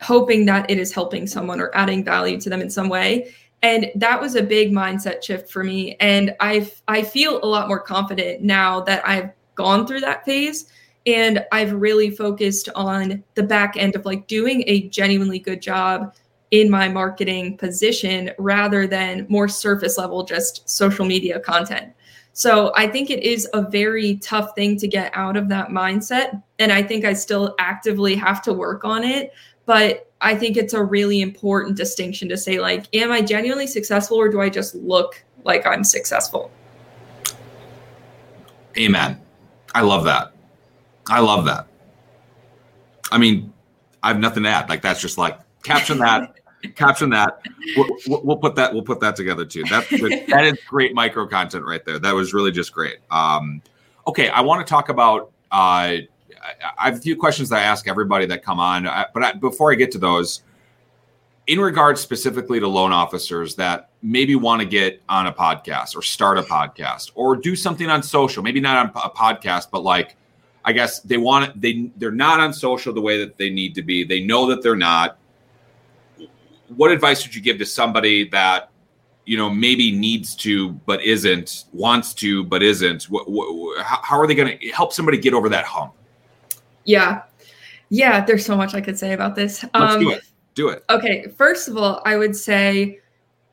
hoping that it is helping someone or adding value to them in some way. And that was a big mindset shift for me. And i i feel a lot more confident now that i've gone through that phase. And i've really focused on the back end of like doing a genuinely good job in my marketing position rather than more surface level just social media content so i think it is a very tough thing to get out of that mindset and i think i still actively have to work on it but I think it's a really important distinction to say, like, am I genuinely successful or do I just look like I'm successful? Amen. I love that. I love that. I mean, I have nothing to add. Like, that's just like caption that, caption that. We'll, we'll, put that. We'll put that together too. That that is great micro content right there. That was really just great. Um, okay, I want to talk about uh, I have a few questions that I ask everybody that come on, but I, before I get to those, in regards specifically to loan officers that maybe want to get on a podcast or start a podcast or do something on social, maybe not on a podcast, but like I guess they want it, they they're not on social the way that they need to be. They know that they're not. What advice would you give to somebody that you know maybe needs to but isn't, wants to but isn't? What, what, how are they going to help somebody get over that hump? Yeah. Yeah, there's so much I could say about this. Let's um, do it. Do it. Okay. First of all, I would say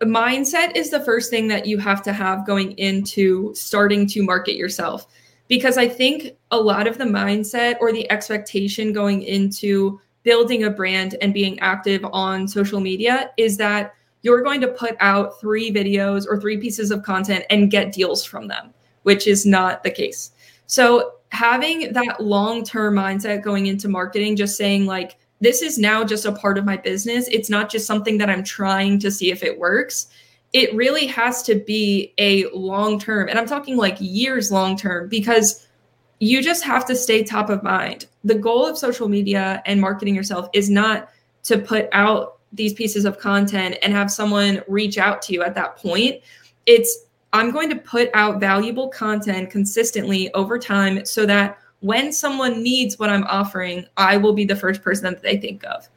mindset is the first thing that you have to have going into starting to market yourself. Because I think a lot of the mindset or the expectation going into building a brand and being active on social media is that you're going to put out three videos or three pieces of content and get deals from them, which is not the case. So having that long term mindset going into marketing, just saying, like, this is now just a part of my business. It's not just something that I'm trying to see if it works. It really has to be a long term, and I'm talking like years long term, because you just have to stay top of mind. The goal of social media and marketing yourself is not to put out these pieces of content and have someone reach out to you at that point. It's I'm going to put out valuable content consistently over time so that when someone needs what I'm offering, I will be the first person that they think of.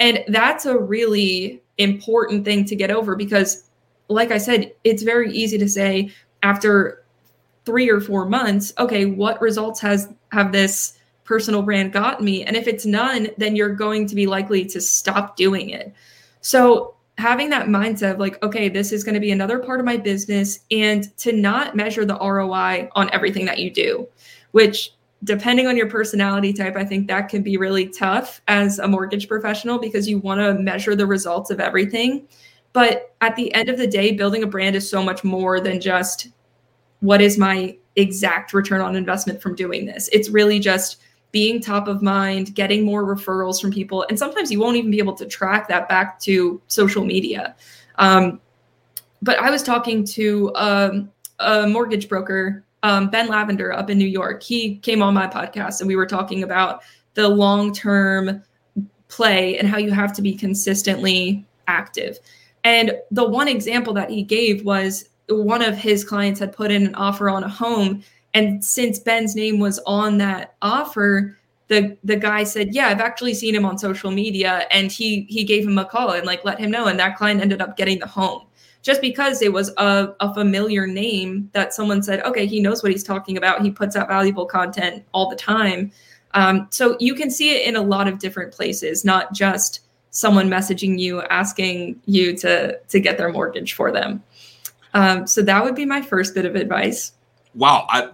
And that's a really important thing to get over because, like I said, it's very easy to say after three or four months, okay, what results has have this personal brand gotten me? And if it's none, then you're going to be likely to stop doing it. So having that mindset of like, okay, this is going to be another part of my business, and to not measure the ROI on everything that you do, which depending on your personality type, I think that can be really tough as a mortgage professional because you want to measure the results of everything. But at the end of the day, building a brand is so much more than just what is my exact return on investment from doing this. It's really just being top of mind, getting more referrals from people. And sometimes you won't even be able to track that back to social media. Um, but I was talking to um, a mortgage broker, um, Ben Lavender, up in New York. He came on my podcast and we were talking about the long term play and how you have to be consistently active. And the one example that he gave was one of his clients had put in an offer on a home. And since Ben's name was on that offer, the the guy said, "Yeah, I've actually seen him on social media," and he he gave him a call and like let him know, and that client ended up getting the home just because it was a, a familiar name that someone said, "Okay, he knows what he's talking about. He puts out valuable content all the time." Um, so you can see it in a lot of different places, not just someone messaging you asking you to to get their mortgage for them. Um, so that would be my first bit of advice. Wow, I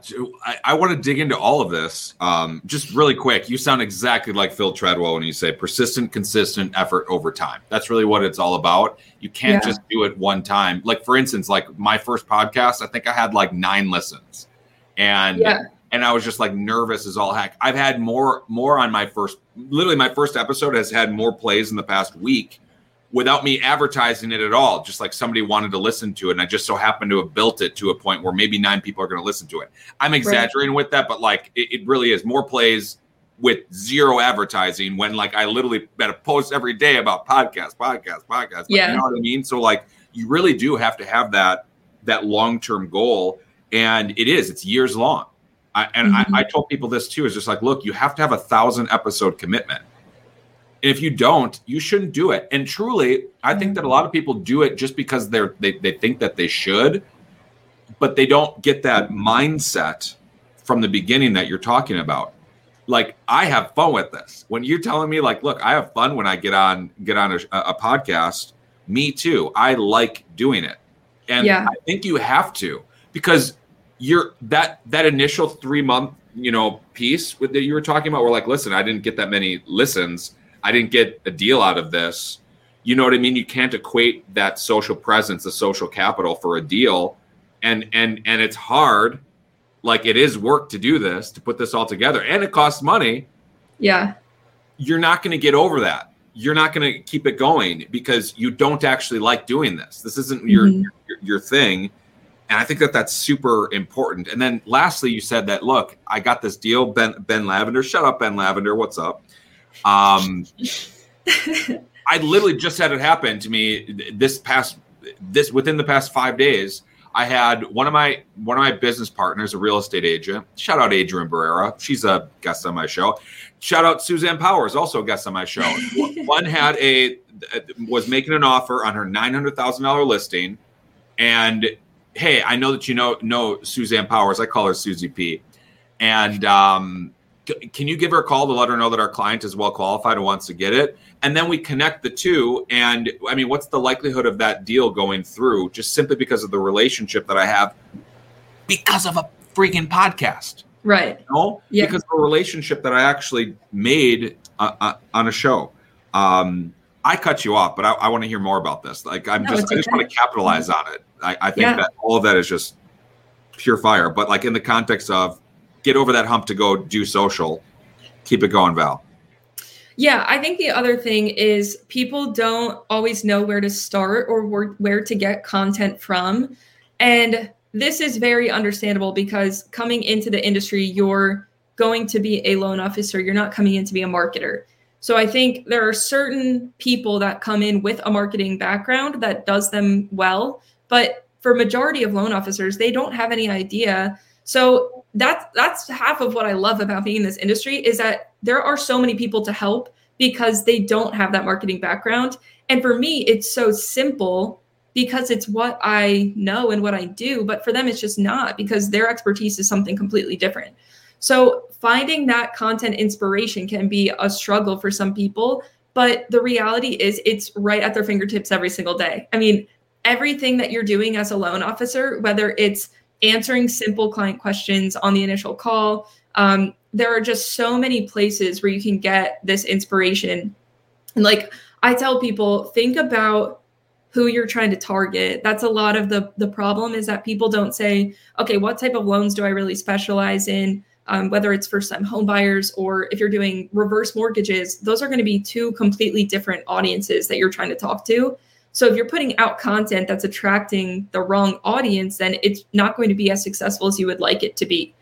I, I want to dig into all of this. Um, just really quick, you sound exactly like Phil Treadwell when you say persistent, consistent effort over time. That's really what it's all about. You can't yeah. just do it one time. Like for instance, like my first podcast, I think I had like nine listens, and yeah. and I was just like nervous as all heck. I've had more more on my first, literally my first episode has had more plays in the past week without me advertising it at all. Just like somebody wanted to listen to it. And I just so happened to have built it to a point where maybe nine people are going to listen to it. I'm exaggerating right. with that, but like it, it, really is more plays with zero advertising when like I literally had a post every day about podcast, podcast, podcast. Yeah. You know what I mean? So like you really do have to have that that long-term goal. And it is, it's years long. I, and mm-hmm. I, I told people this too, is just like, look, you have to have a thousand episode commitment if you don't, you shouldn't do it. And truly, I think that a lot of people do it just because they're they, they think that they should, but they don't get that mindset from the beginning that you're talking about. Like I have fun with this. When you're telling me, like, look, I have fun when I get on get on a, a podcast. Me too. I like doing it, and yeah. I think you have to because you're that that initial three month you know piece that you were talking about. We're like, listen, I didn't get that many listens I didn't get a deal out of this. You know what I mean? You can't equate that social presence, the social capital for a deal. And and and it's hard. Like it is work to do this, to put this all together. And it costs money. Yeah. You're not going to get over that. You're not going to keep it going because you don't actually like doing this. This isn't mm-hmm. your, your your thing. And I think that that's super important. And then lastly, you said that look, I got this deal, Ben Ben Lavender. Shut up, Ben Lavender. What's up? Um, I literally just had it happen to me this past this within the past five days. I had one of my one of my business partners, a real estate agent. Shout out Adrian Barrera. She's a guest on my show. Shout out Suzanne Powers, also a guest on my show. one had a was making an offer on her nine hundred thousand dollar listing, and hey, I know that you know know Suzanne Powers. I call her Susie P. And um, can you give her a call to let her know that our client is well qualified and wants to get it? And then we connect the two. And I mean, what's the likelihood of that deal going through just simply because of the relationship that I have because of a freaking podcast? Right. You know? Yeah. Because of a relationship that I actually made uh, uh, on a show. Um, I cut you off, but I, I want to hear more about this. Like, I'm no, just, I just want to capitalize on it. I, I think yeah. that all of that is just pure fire. But like in the context of get over that hump to go do social. Keep it going, Val. Yeah, I think the other thing is people don't always know where to start or where to get content from. And this is very understandable because coming into the industry, you're going to be a loan officer, you're not coming in to be a marketer. So I think there are certain people that come in with a marketing background that does them well, but for majority of loan officers, they don't have any idea. So that's that's half of what I love about being in this industry is that there are so many people to help because they don't have that marketing background. And for me, it's so simple because it's what I know and what I do, but for them it's just not because their expertise is something completely different. So finding that content inspiration can be a struggle for some people, but the reality is it's right at their fingertips every single day. I mean, everything that you're doing as a loan officer, whether it's answering simple client questions on the initial call. Um, there are just so many places where you can get this inspiration. And like I tell people, think about who you're trying to target. That's a lot of the the problem is that people don't say, okay, what type of loans do I really specialize in? um, whether it's first time homebuyers or if you're doing reverse mortgages, those are going to be two completely different audiences that you're trying to talk to. So if you're putting out content that's attracting the wrong audience, then it's not going to be as successful as you would like it to be.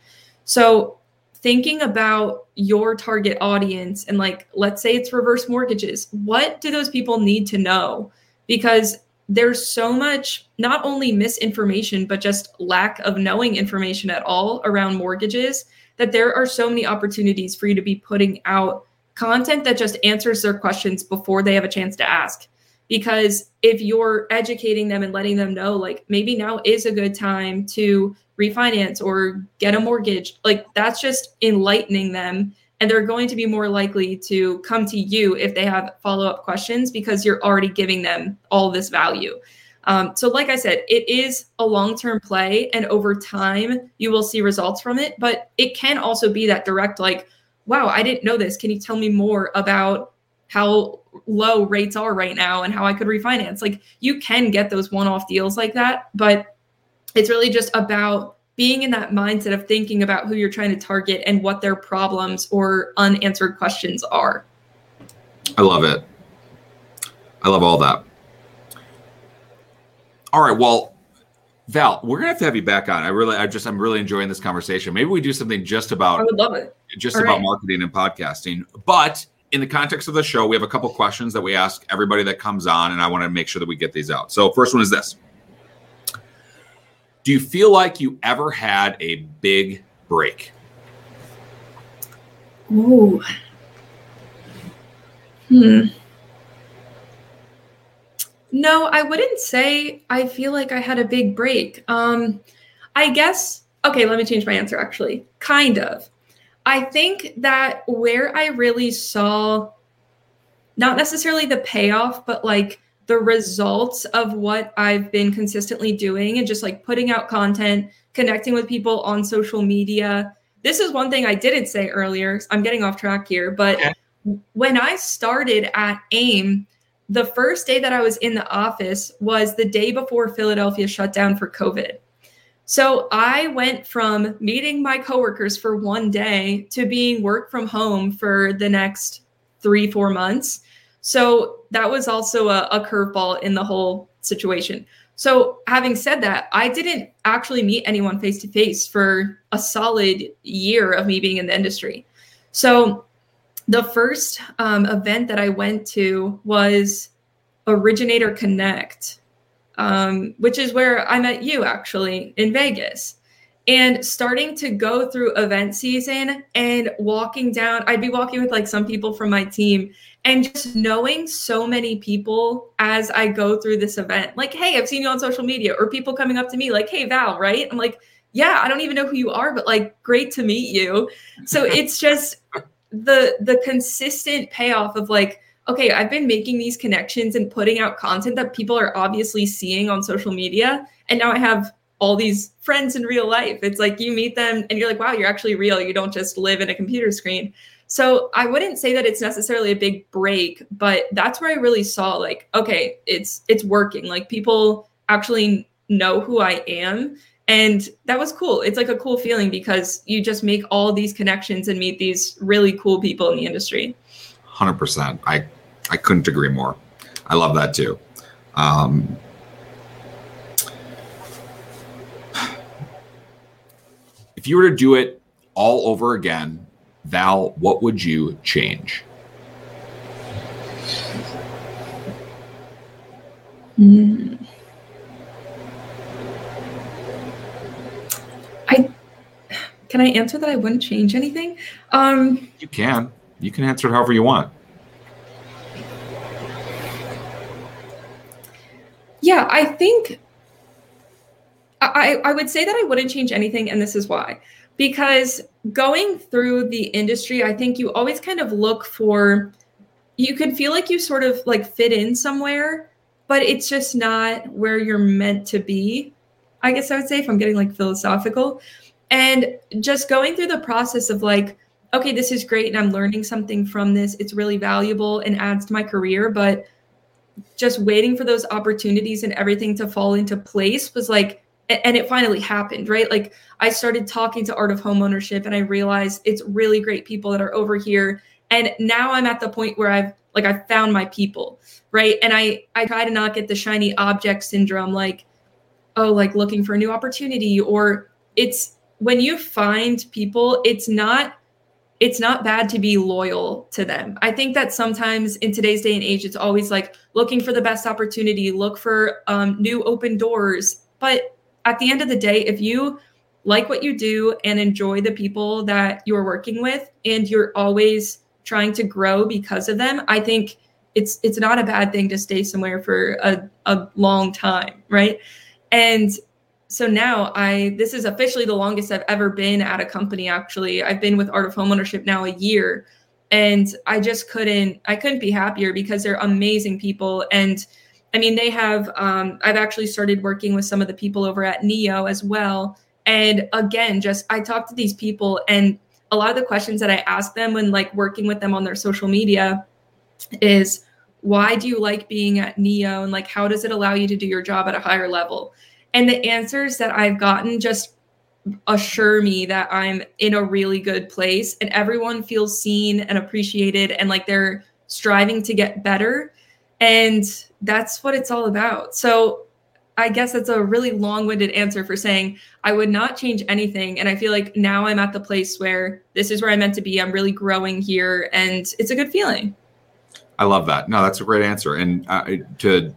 So thinking about your target audience and like let's say it's reverse mortgages, what do those people need to know? Because there's so much not only misinformation but just lack of knowing information at all around mortgages that there are so many opportunities for you to be putting out content that just answers their questions before they have a chance to ask. Because if you're educating them and letting them know, like maybe now is a good time to refinance or get a mortgage, like that's just enlightening them. And they're going to be more likely to come to you if they have follow up questions because you're already giving them all this value. Um, so, like I said, it is a long term play, and over time, you will see results from it. But it can also be that direct, like, wow, I didn't know this. Can you tell me more about how low rates are right now and how I could refinance? Like, you can get those one off deals like that, but it's really just about being in that mindset of thinking about who you're trying to target and what their problems or unanswered questions are. I love it. I love all that. All right. Well, Val, we're gonna have to have you back on. I really, I just, I'm really enjoying this conversation. Maybe we do something just about. I would love it. Just All about right. marketing and podcasting, but in the context of the show, we have a couple questions that we ask everybody that comes on, and I want to make sure that we get these out. So, first one is this: Do you feel like you ever had a big break? Ooh. Hmm. No, I wouldn't say I feel like I had a big break. Um, I guess, okay, let me change my answer actually. Kind of. I think that where I really saw not necessarily the payoff, but like the results of what I've been consistently doing and just like putting out content, connecting with people on social media. This is one thing I didn't say earlier. I'm getting off track here, but okay. when I started at AIM, the first day that I was in the office was the day before Philadelphia shut down for COVID. So I went from meeting my coworkers for one day to being work from home for the next three, four months. So that was also a, a curveball in the whole situation. So, having said that, I didn't actually meet anyone face to face for a solid year of me being in the industry. So, the first um, event that I went to was Originator Connect, um, which is where I met you actually in Vegas. And starting to go through event season and walking down, I'd be walking with like some people from my team and just knowing so many people as I go through this event. Like, hey, I've seen you on social media, or people coming up to me like, hey, Val, right? I'm like, yeah, I don't even know who you are, but like, great to meet you. So it's just the the consistent payoff of like okay i've been making these connections and putting out content that people are obviously seeing on social media and now i have all these friends in real life. It's like you meet them and you're like wow you're actually real. You don't just live in a computer screen. So i wouldn't say that it's necessarily a big break but that's where i really saw like okay it's it's working. Like people actually know who i am and that was cool. It's like a cool feeling because you just make all these connections and meet these really cool people in the industry. 100% i i couldn't agree more i love that too um, if you were to do it all over again val what would you change mm. I can I answer that I wouldn't change anything? Um You can. You can answer it however you want. Yeah, I think I, I would say that I wouldn't change anything, and this is why. Because going through the industry, I think you always kind of look for you could feel like you sort of like fit in somewhere, but it's just not where you're meant to be. I guess I would say if I'm getting like philosophical. And just going through the process of like, okay, this is great and I'm learning something from this. It's really valuable and adds to my career. But just waiting for those opportunities and everything to fall into place was like and it finally happened, right? Like I started talking to Art of Home Ownership and I realized it's really great people that are over here. And now I'm at the point where I've like I found my people, right? And I I try to not get the shiny object syndrome like oh like looking for a new opportunity or it's when you find people, it's not it's not bad to be loyal to them. I think that sometimes in today's day and age, it's always like looking for the best opportunity, look for um, new open doors. But at the end of the day, if you like what you do and enjoy the people that you're working with and you're always trying to grow because of them, I think it's it's not a bad thing to stay somewhere for a, a long time, right? And so now I this is officially the longest I've ever been at a company actually. I've been with Art of Homeownership now a year and I just couldn't I couldn't be happier because they're amazing people and I mean, they have, um, I've actually started working with some of the people over at NEO as well. And again, just I talk to these people, and a lot of the questions that I ask them when like working with them on their social media is, why do you like being at NEO? And like, how does it allow you to do your job at a higher level? And the answers that I've gotten just assure me that I'm in a really good place and everyone feels seen and appreciated and like they're striving to get better. And that's what it's all about. So I guess that's a really long-winded answer for saying I would not change anything. And I feel like now I'm at the place where this is where I'm meant to be. I'm really growing here, and it's a good feeling. I love that. No, that's a great answer. And uh, to,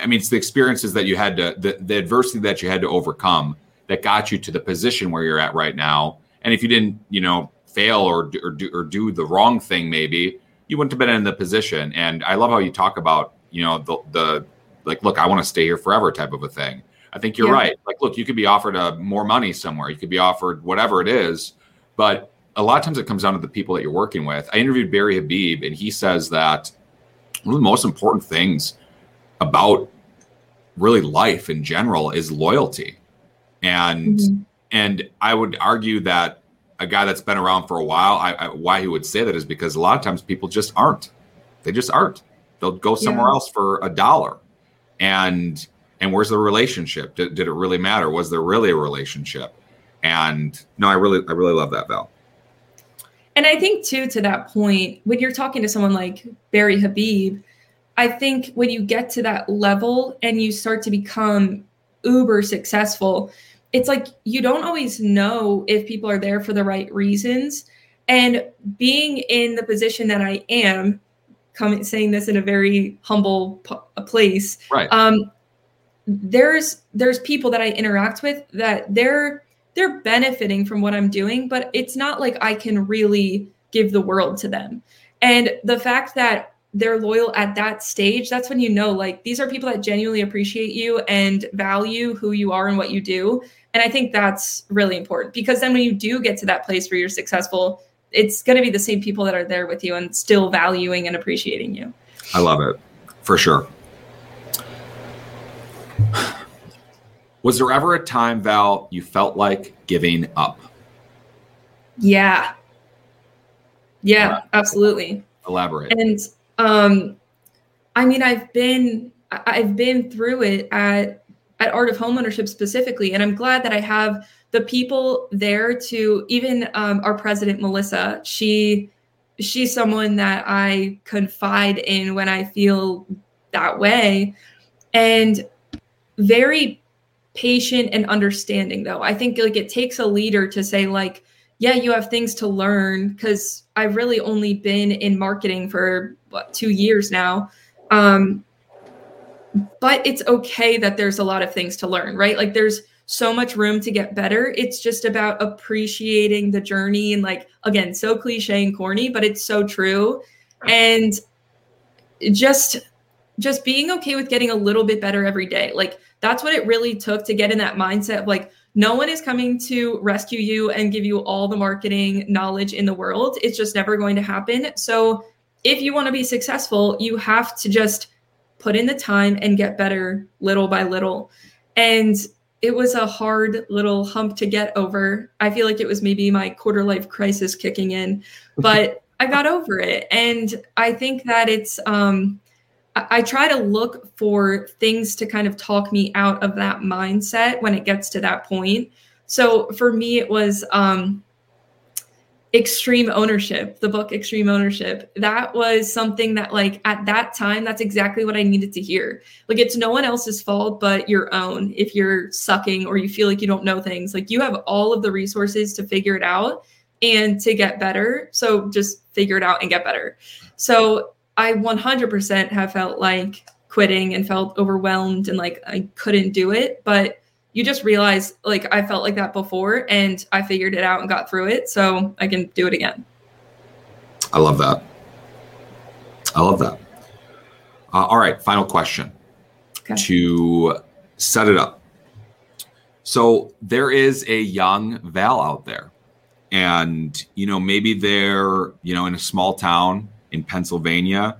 I mean, it's the experiences that you had to, the, the adversity that you had to overcome that got you to the position where you're at right now. And if you didn't, you know, fail or or do, or do the wrong thing, maybe you wouldn't have been in the position. And I love how you talk about you know the the like look i want to stay here forever type of a thing i think you're yeah. right like look you could be offered a more money somewhere you could be offered whatever it is but a lot of times it comes down to the people that you're working with i interviewed barry habib and he says that one of the most important things about really life in general is loyalty and mm-hmm. and i would argue that a guy that's been around for a while I, I, why he would say that is because a lot of times people just aren't they just aren't They'll go somewhere yeah. else for a dollar. And and where's the relationship? Did, did it really matter? Was there really a relationship? And no, I really I really love that Val. And I think too to that point, when you're talking to someone like Barry Habib, I think when you get to that level and you start to become uber successful, it's like you don't always know if people are there for the right reasons. And being in the position that I am, coming saying this in a very humble p- place. Right. Um, there's there's people that I interact with that they're they're benefiting from what I'm doing, but it's not like I can really give the world to them. And the fact that they're loyal at that stage, that's when you know like these are people that genuinely appreciate you and value who you are and what you do. And I think that's really important because then when you do get to that place where you're successful, it's going to be the same people that are there with you and still valuing and appreciating you. I love it for sure. Was there ever a time, Val, you felt like giving up? Yeah. Yeah, absolutely. Elaborate. And um I mean I've been I've been through it at at Art of Homeownership specifically and I'm glad that I have the people there to even um, our president melissa. She she's someone that i confide in when i feel that way. And very patient and understanding though. I think like it takes a leader to say like yeah you have things to learn because i've really only been in marketing for what two years now um, but it's okay that there's a lot of things to learn right like there's so much room to get better. It's just about appreciating the journey and like again, so cliche and corny, but it's so true. And just just being okay with getting a little bit better every day. Like that's what it really took to get in that mindset of like no one is coming to rescue you and give you all the marketing knowledge in the world. It's just never going to happen. So if you want to be successful, you have to just put in the time and get better little by little. And it was a hard little hump to get over. I feel like it was maybe my quarter life crisis kicking in, but I got over it. And I think that it's um I, I try to look for things to kind of talk me out of that mindset when it gets to that point. So for me, it was um, extreme ownership the book extreme ownership that was something that like at that time that's exactly what i needed to hear. Like it's no one else's fault but your own if you're sucking or you feel like you don't know things. Like you have all of the resources to figure it out and to get better. So just figure it out and get better. So i 100% have felt like quitting and felt overwhelmed and like i couldn't do it but you just realize like I felt like that before and I figured it out and got through it. So I can do it again. I love that. I love that. Uh, all right, final question okay. to set it up. So there is a young Val out there, and you know maybe they're you know in a small town in Pennsylvania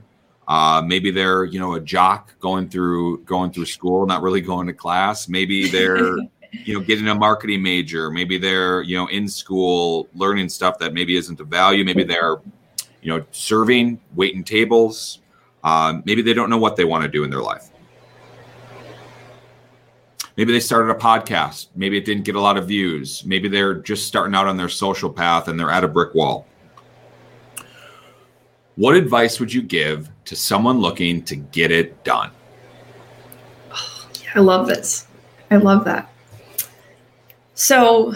uh, maybe they're you know a jock going through going through school, not really going to class. Maybe they're you know getting a marketing major. Maybe they're you know in school learning stuff that maybe isn't of value. Maybe they're you know serving, waiting tables. Um, maybe they don't know what they want to do in their life. Maybe they started a podcast. Maybe it didn't get a lot of views. Maybe they're just starting out on their social path and they're at a brick wall. What advice would you give to someone looking to get it done? I love this. I love that. So,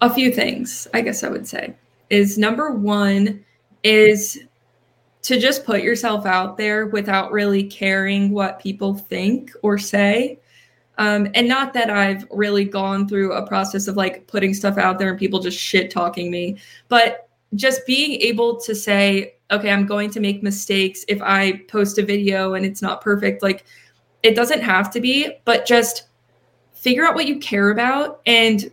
a few things, I guess I would say, is number one is to just put yourself out there without really caring what people think or say. Um, and not that I've really gone through a process of like putting stuff out there and people just shit talking me, but just being able to say, okay, I'm going to make mistakes if I post a video and it's not perfect. Like it doesn't have to be, but just figure out what you care about and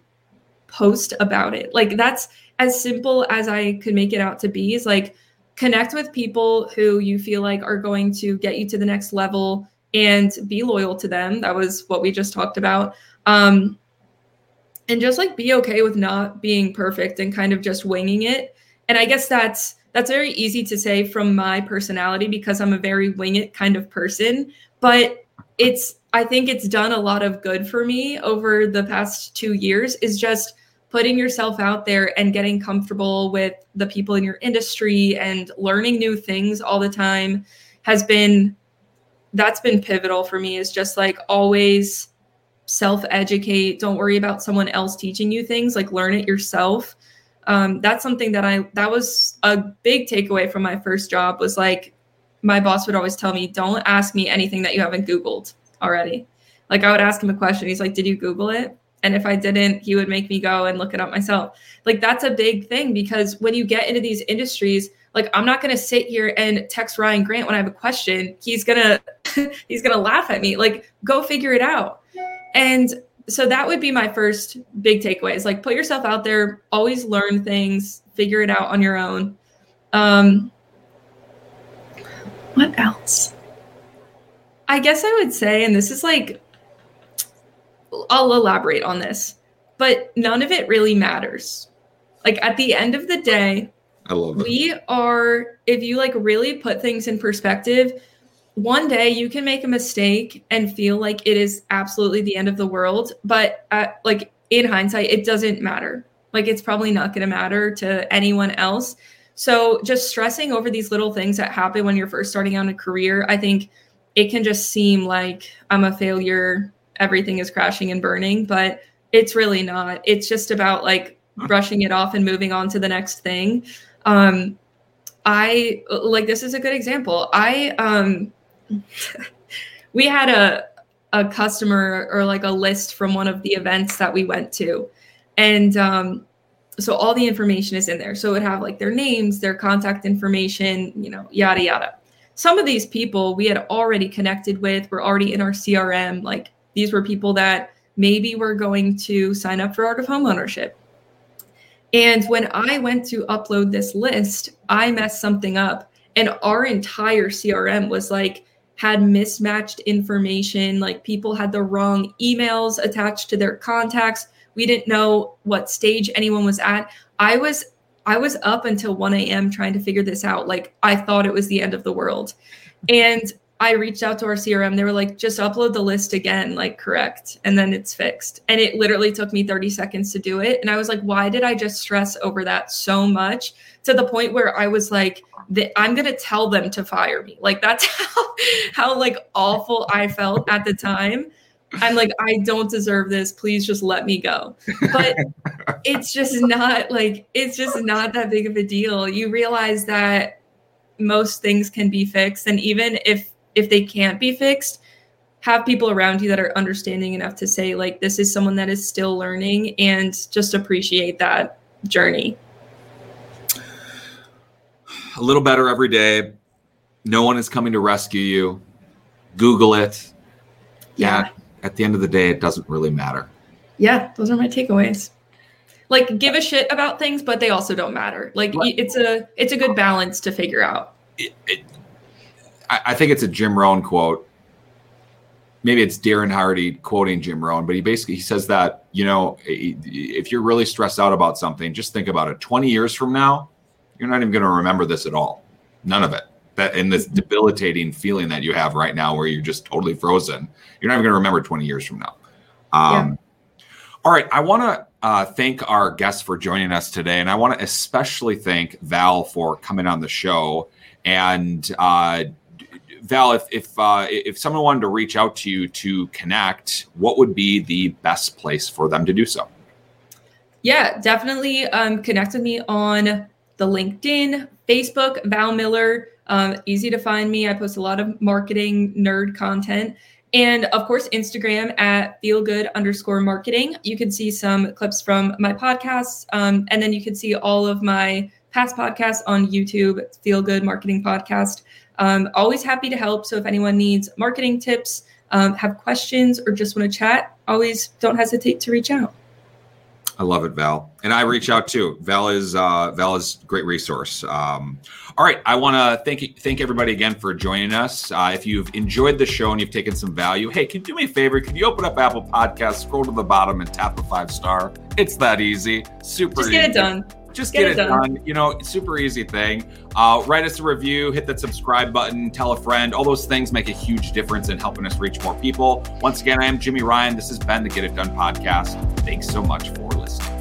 post about it. Like that's as simple as I could make it out to be is like connect with people who you feel like are going to get you to the next level and be loyal to them. That was what we just talked about. Um, and just like be okay with not being perfect and kind of just winging it. And I guess that's that's very easy to say from my personality because I'm a very wing it kind of person, but it's I think it's done a lot of good for me over the past 2 years is just putting yourself out there and getting comfortable with the people in your industry and learning new things all the time has been that's been pivotal for me is just like always self educate don't worry about someone else teaching you things like learn it yourself um, that's something that I that was a big takeaway from my first job was like my boss would always tell me, don't ask me anything that you haven't Googled already. Like I would ask him a question. He's like, Did you Google it? And if I didn't, he would make me go and look it up myself. Like that's a big thing because when you get into these industries, like I'm not gonna sit here and text Ryan Grant when I have a question. He's gonna he's gonna laugh at me. Like, go figure it out. And so that would be my first big takeaway is like put yourself out there always learn things figure it out on your own. Um what else? I guess i would say and this is like i'll elaborate on this but none of it really matters. Like at the end of the day i love it. we are if you like really put things in perspective one day you can make a mistake and feel like it is absolutely the end of the world but uh, like in hindsight it doesn't matter. Like it's probably not going to matter to anyone else. So just stressing over these little things that happen when you're first starting out a career i think it can just seem like i'm a failure everything is crashing and burning but it's really not. It's just about like brushing it off and moving on to the next thing. Um i like this is a good example. I um we had a a customer or like a list from one of the events that we went to. And um, so all the information is in there. So it would have like their names their contact information you know yada yada. Some of these people we had already connected with were already in our crm like these were people that maybe were going to sign up for art of home ownership and when i went to upload this list i messed something up and our entire crm was like had mismatched information, like people had the wrong emails attached to their contacts. We didn't know what stage anyone was at. I was I was up until 1 a.m. trying to figure this out. Like I thought it was the end of the world. And I reached out to our CRM. They were like, just upload the list again, like correct. And then it's fixed. And it literally took me 30 seconds to do it. And I was like, why did I just stress over that so much to the point where I was like, I'm going to tell them to fire me. Like that's how, how like awful I felt at the time. I'm like, I don't deserve this. Please just let me go. But it's just not like, it's just not that big of a deal. You realize that most things can be fixed. And even if if they can't be fixed, have people around you that are understanding enough to say, like, this is someone that is still learning and just appreciate that journey. A little better every day. No one is coming to rescue you. Google it. Yeah. At the end of the day, it doesn't really matter. Yeah, those are my takeaways. Like give a shit about things, but they also don't matter. Like it's a it's a good balance to figure out. It, it, I, I think it's a Jim Rohn quote. Maybe it's Darren Hardy quoting Jim Rohn, but he basically he says that you know if you're really stressed out about something, just think about it. Twenty years from now, you're not even going to remember this at all. None of it. That in this debilitating feeling that you have right now, where you're just totally frozen, you're not even going to remember 20 years from now. Um, yeah. All right, I want to uh, thank our guests for joining us today, and I want to especially thank Val for coming on the show and uh, Val, if if uh, if someone wanted to reach out to you to connect, what would be the best place for them to do so? Yeah, definitely um, connect with me on the LinkedIn, Facebook, Val Miller. Um, easy to find me. I post a lot of marketing nerd content. And of course, Instagram at feelgood underscore marketing. You can see some clips from my podcasts. Um, and then you can see all of my past podcasts on YouTube, Feel Good Marketing Podcast. Um, always happy to help. So if anyone needs marketing tips, um, have questions, or just want to chat, always don't hesitate to reach out. I love it, Val, and I reach out too. Val is uh, Val is great resource. Um, all right, I want to thank thank everybody again for joining us. Uh, if you've enjoyed the show and you've taken some value, hey, can you do me a favor? Can you open up Apple Podcasts, scroll to the bottom, and tap the five star? It's that easy. Super. Just get easy. it done just get, get it done. done. You know, super easy thing. Uh, write us a review, hit that subscribe button, tell a friend. All those things make a huge difference in helping us reach more people. Once again, I am Jimmy Ryan. This has been the Get It Done podcast. Thanks so much for listening.